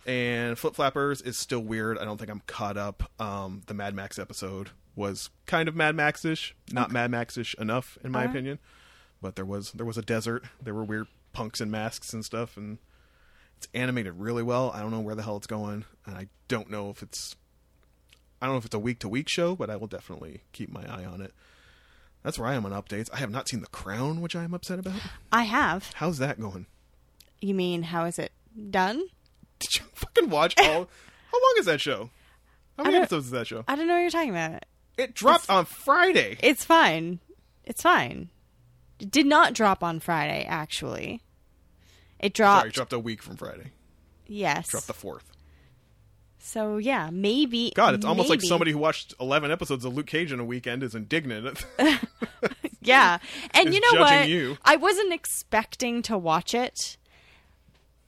And Flip Flappers is still weird. I don't think I'm caught up. Um, the Mad Max episode was kind of Mad Max-ish, not Mad Max-ish enough in my opinion. But there was there was a desert. There were weird punks and masks and stuff, and It's animated really well. I don't know where the hell it's going, and I don't know if it's I don't know if it's a week to week show, but I will definitely keep my eye on it. That's where I am on updates. I have not seen The Crown, which I am upset about. I have. How's that going? You mean how is it done? Did you fucking watch all? How long is that show? How many episodes is that show? I don't know what you're talking about. It dropped on Friday. It's fine. It's fine. It did not drop on Friday, actually. It dropped. Sorry, it dropped a week from Friday. yes. Dropped the fourth. So yeah, maybe. God, it's almost like somebody who watched eleven episodes of Luke Cage in a weekend is indignant. Yeah, and you know judging what? you. I wasn't expecting to watch it,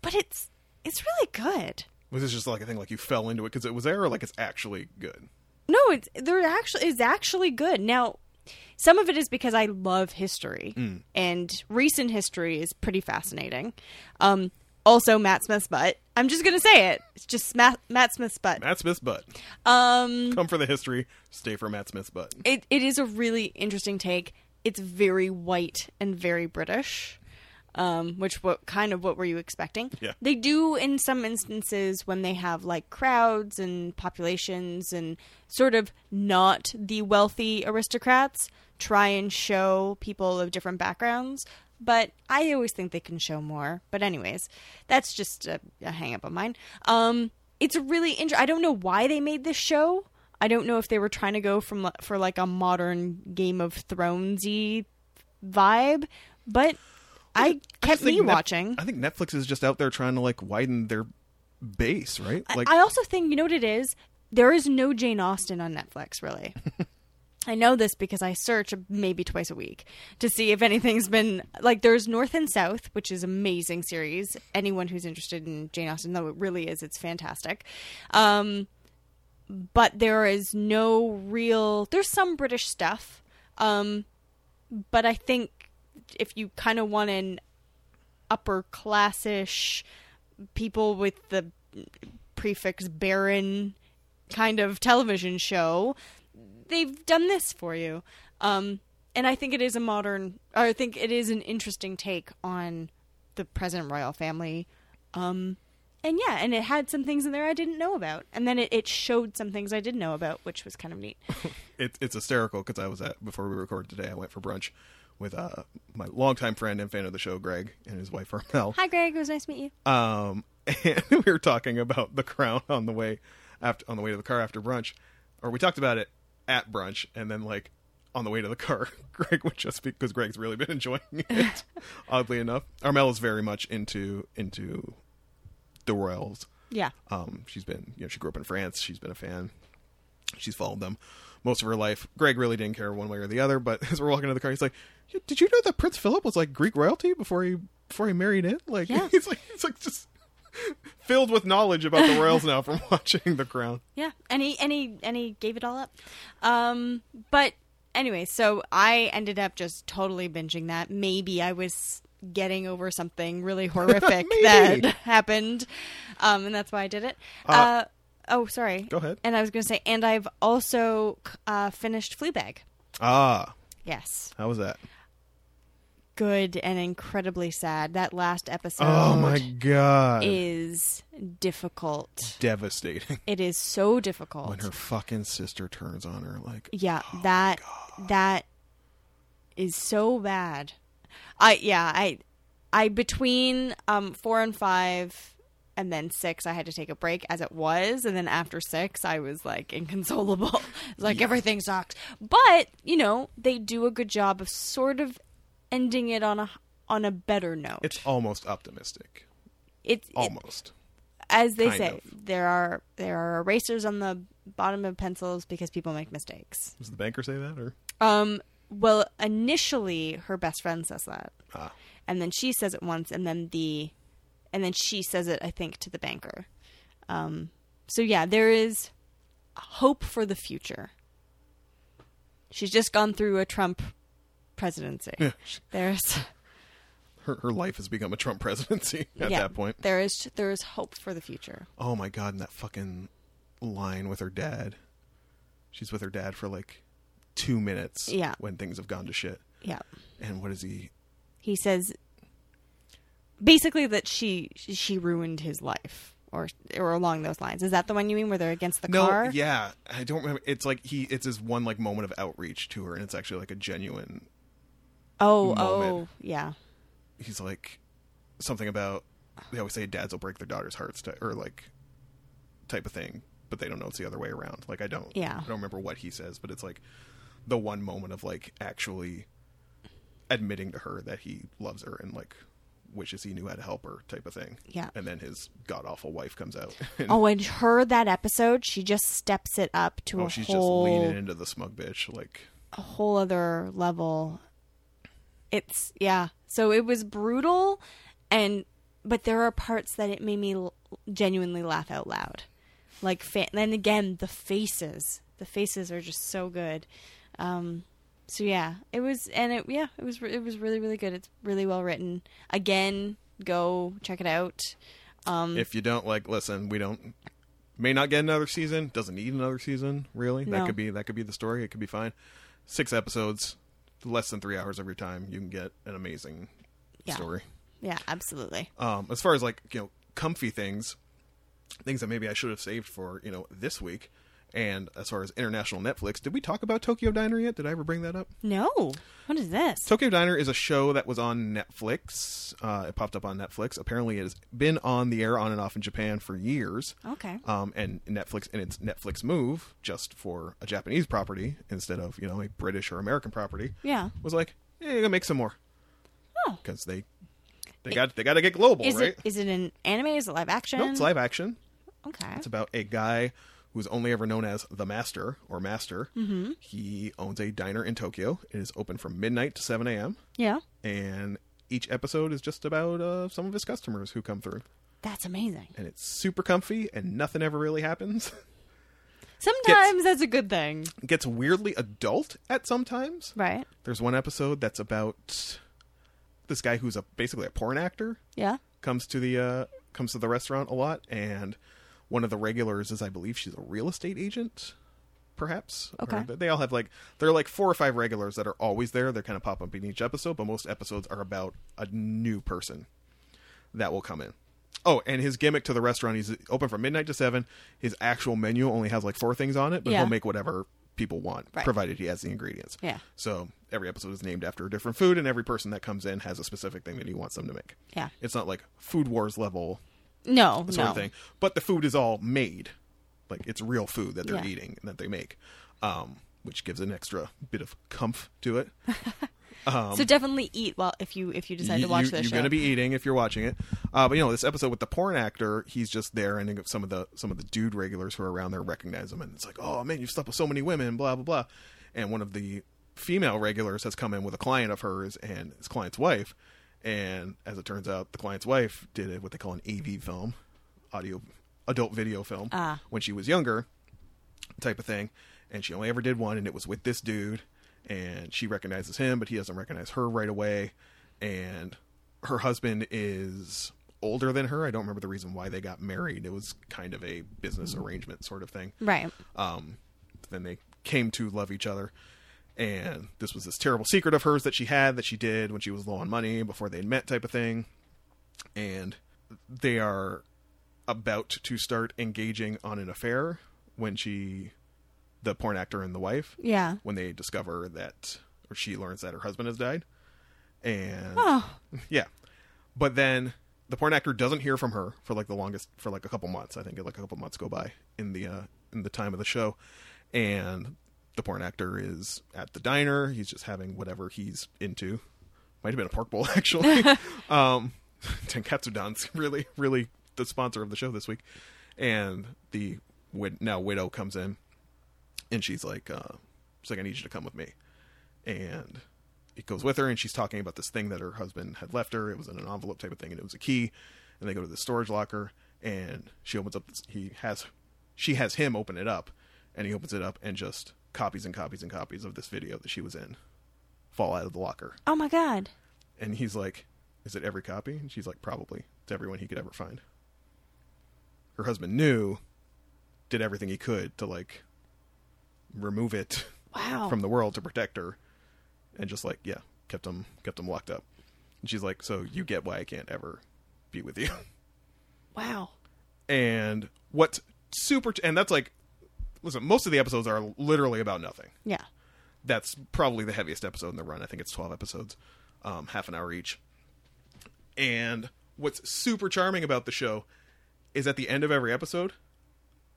but it's it's really good. was this just like a thing like you fell into it because it was there, or like it's actually good? No, it's there actually is actually good. Now, some of it is because I love history, Mm. and recent history is pretty fascinating. Um, also, Matt Smith's butt. I'm just gonna say it. It's just Matt, Matt Smith's butt. Matt Smith's butt. Um, Come for the history, stay for Matt Smith's butt. it it is a really interesting take. It's very white and very British. Um, which what kind of what were you expecting? Yeah. They do in some instances when they have like crowds and populations and sort of not the wealthy aristocrats try and show people of different backgrounds. But I always think they can show more. But anyways, that's just a, a hang up of mine. Um, it's really interesting. I don't know why they made this show. I don't know if they were trying to go from for like a modern Game of Thronesy vibe, but I I kept me Nef- watching. I think Netflix is just out there trying to like widen their base, right? I- Like I also think you know what it is. There is no Jane Austen on Netflix, really. I know this because I search maybe twice a week to see if anything's been like. There's North and South, which is amazing series. Anyone who's interested in Jane Austen, though it really is, it's fantastic. Um, but there is no real. There's some British stuff, um, but I think if you kind of want an upper classish people with the prefix baron kind of television show they've done this for you. Um and i think it is a modern or i think it is an interesting take on the present royal family. Um and yeah and it had some things in there i didn't know about. And then it, it showed some things i did know about which was kind of neat. It, it's hysterical because I was at before we recorded today. I went for brunch with uh, my longtime friend and fan of the show, Greg, and his wife Armel. hi greg it was nice to meet you Um, and we were talking about the crown on the way after on the way to the car after brunch, or we talked about it at brunch, and then like on the way to the car, Greg would just because Greg's really been enjoying it. oddly enough, Armel is very much into into the royals. yeah Um, she's been, you know, she grew up in France. She's been a fan. She's followed them most of her life. Greg really didn't care one way or the other. But as we're walking to the car, he's like, "Yeah, "Did you know that Prince Philip was like Greek royalty before he before he married in?" Like, Yeah. he's like, he's like just filled with knowledge about the royals now from watching The Crown. Yeah, and he and he and he gave it all up. Um, but anyway, so I ended up just totally binging that. Maybe I was getting over something really horrific that happened, um, and that's why I did it. Uh, Uh, oh, sorry. Go ahead. And I was going to say, and I've also uh, finished Fleabag. Ah, Yes, how was that? Good and incredibly sad. That last episode. Oh my god, Is difficult. devastating It is so difficult. when her fucking sister turns on her. Like, Yeah, that that is so bad. I yeah, I I between um 4 and 5 and then 6 I had to take a break as it was and then after 6 I was like inconsolable. Like everything sucks. But, you know, they do a good job of sort of ending it on a on a better note. it's almost optimistic. it's it- Almost. as they kind say, of. there are there are erasers on the bottom of pencils because people make mistakes. Does the banker say that or? Um, well, initially her best friend says that, Ah. and then she says it once, and then the, and then she says it, I think, to the banker. Um, so yeah, there is hope for the future. She's just gone through a Trump presidency. Yeah. There's Her, her life has become a Trump presidency at yeah, that point. There is there is hope for the future. Oh my god, and that fucking line with her dad. She's with her dad for like two minutes. Yeah. When things have gone to shit. Yeah, And what is he? he says basically that she she ruined his life or or along those lines. Is that the one you mean where they're against the no, car? yeah, I don't remember. It's like he, it's his one like moment of outreach to her, and it's actually like a genuine. Oh, moment. oh, yeah. He's like something about they always say dads will break their daughters' hearts, ty- or like type of thing, but they don't know it's the other way around. Like I don't, Yeah. I don't remember what he says, but it's like the one moment of like actually admitting to her that he loves her and like wishes he knew how to help her type of thing. Yeah. and then his god awful wife comes out. And, Oh, and her that episode, she just steps it up to oh, a she's whole just leaning into the smug bitch. Like a whole other level. It's yeah. So it was brutal, and but there are parts that it made me l- genuinely laugh out loud. Like fa- then again, the faces, the faces are just so good. Um, so yeah, it was, and it yeah, it was it was really really good. It's really well written. Again, go check it out. Um, if you don't like listen we don't may not get another season doesn't need another season really that could be that could be the story it could be fine six episodes less than three hours of your time you can get an amazing Yeah. story yeah, absolutely. um as far as like you know comfy things things that maybe i should have saved for you know this week and as far as international netflix did we talk about tokyo diner yet did i ever bring that up No, what is this? Tokyo Diner is a show that was on Netflix. Uh, it popped up on Netflix. Apparently, it has been on the air on and off in Japan for years. Okay. Um, and Netflix and its Netflix move just for a Japanese property instead of you know a British or American property yeah. was like, yeah, you gotta make some more Oh, because they they got they got to get global, is right? it is it an anime? Is it live action? no, it's live action. Okay. It's about a guy who's only ever known as the Master or Master. Mm-hmm. He owns a diner in Tokyo. It is open from midnight to seven a.m. yeah. and each episode is just about uh, some of his customers who come through That's amazing. and it's super comfy and nothing ever really happens Sometimes that's a good thing. it gets weirdly adult at sometimes Right. there's one episode that's about this guy who's a basically a porn actor Yeah. comes to the uh, comes to the restaurant a lot and one of the regulars is i believe she's a real estate agent perhaps Or Okay. they all have like there are like four or five regulars that are always there they're kind of pop up in each episode but most episodes are about a new person that will come in oh and his gimmick to the restaurant he's open from midnight to seven his actual menu only has like four things on it but Yeah. he'll make whatever people want Right. provided he has the ingredients Yeah. so every episode is named after a different food and every person that comes in has a specific thing that he wants them to make Yeah. it's not like food wars level No. sort no. of thing. But the food is all made, like it's real food that they're Yeah. eating and that they make, um, which gives an extra bit of comf to it. so definitely eat while if you if you decide to watch you, this you're show. going to be eating if you're watching it. Uh, but you know this episode with the porn actor, he's just there, and some of the some of the dude regulars who are around there recognize him, and it's like, oh man, you've slept with so many women, blah blah blah. And one of the female regulars has come in with a client of hers and his client's wife, and as it turns out, the client's wife did it what they call an AV film, audio adult video film, Ah. when she was younger, type of thing. And she only ever did one, and it was with this dude. And she recognizes him, but he doesn't recognize her right away. And her husband is older than her. I don't remember the reason why they got married. It was kind of a business arrangement sort of thing. right. Um, then they came to love each other. And this was this terrible secret of hers that she had that she did when she was low on money before they'd met, type of thing. And they are about to start engaging on an affair when she, the porn actor and the wife, Yeah. when they discover that, or she learns that her husband has died. And Oh. yeah. But then the porn actor doesn't hear from her for like the longest for like a couple months. I think like a couple months go by in the uh in the time of the show. And the porn actor is at the diner. He's just having whatever he's into. Might have been a pork bowl actually. um Tenkatsudan's really really the sponsor of the show this week. And the wid- now widow comes in and she's like uh she's like I need you to come with me. And he goes with her and she's talking about this thing that her husband had left her. It was in an envelope type of thing and it was a key. And they go to the storage locker and she opens up this, he has she has him open it up and he opens it up and just copies and copies and copies of this video that she was in fall out of the locker. Oh my god. And he's like, Is it every copy? And she's like, Probably. It's everyone he could ever find. Her husband knew, did everything he could to like remove it Wow. from the world to protect her, and just like yeah, kept him kept him locked up. And she's like, so you get why I can't ever be with you. Wow. And what's super, and that's like, listen, most of the episodes are literally about nothing. Yeah. That's probably the heaviest episode in the run. I think it's 12 episodes, um, half an hour each. And what's super charming about the show is at the end of every episode,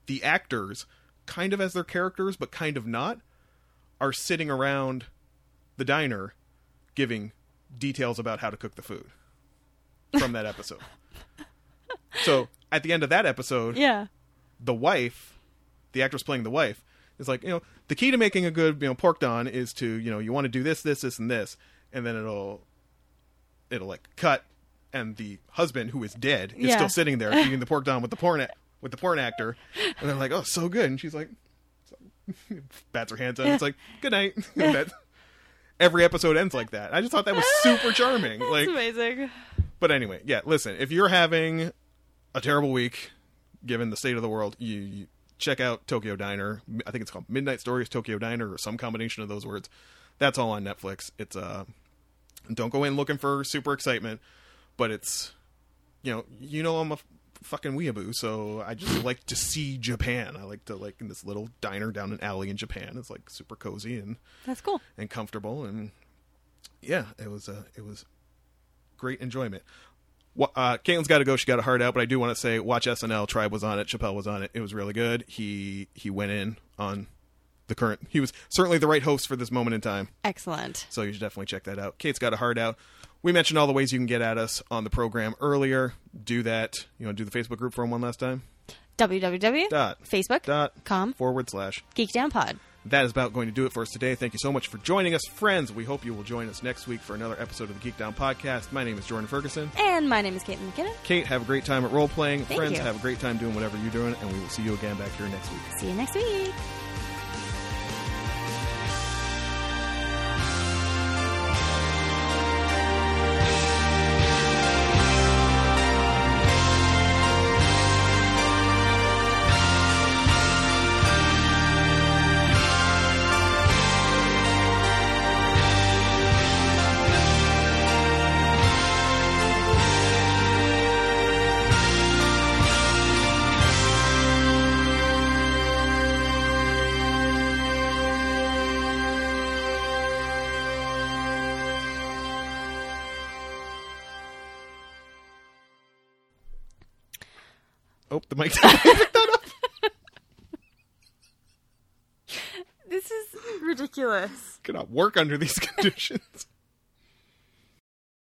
the actors, kind of as their characters, but kind of not, are sitting around the diner giving details about how to cook the food from that episode. so at the end of that episode, Yeah. the wife, the actress playing the wife, is like, you know, the key to making a good, you know, pork don is to, you know, you want to do this, this, this, and this, and then it'll, it'll like cut, and the husband who is dead is Yeah. still sitting there eating the pork don with the porn a- with the porn actor, and they're like, oh, so good, and she's like, bats her hands and it's like, good night. Every episode ends like that. I just thought that was super charming. Like, amazing. but anyway, yeah. Listen, if you're having a terrible week, given the state of the world, you, you check out Tokyo Diner. I think it's called Midnight Stories Tokyo Diner or some combination of those words. That's all on Netflix. It's uh, don't go in looking for super excitement, but it's you know you know I'm a fucking weeaboo, so I just like to see Japan. I like to like in this little diner down an alley in Japan. It's like super cozy and That's cool. and comfortable and yeah it was uh, it was great enjoyment uh, Caitlin's got to go. She got a heart out, but I do want to say, watch SNL. Tribe was on it. Chappelle was on it. It was really good. He he went in on the current. He was certainly the right host for this moment in time. Excellent. So you should definitely check that out. Kate's got a heart out. We mentioned all the ways you can get at us on the program earlier. Do that. You want to do the Facebook group for him one last time? www.facebook.com Dot forward slash geekdownpod. That is about going to do it for us today. Thank you so much for joining us, friends. We hope you will join us next week for another episode of the Geek Down Podcast. My name is Jordan Ferguson. And my name is Caitlin McKinnon. Kate, have a great time at role playing. Thank Friends, you. have a great time doing whatever you're doing, and we will see you again back here next week. See you next week. Oh, the mic picked that up. This is ridiculous. Cannot work under these conditions.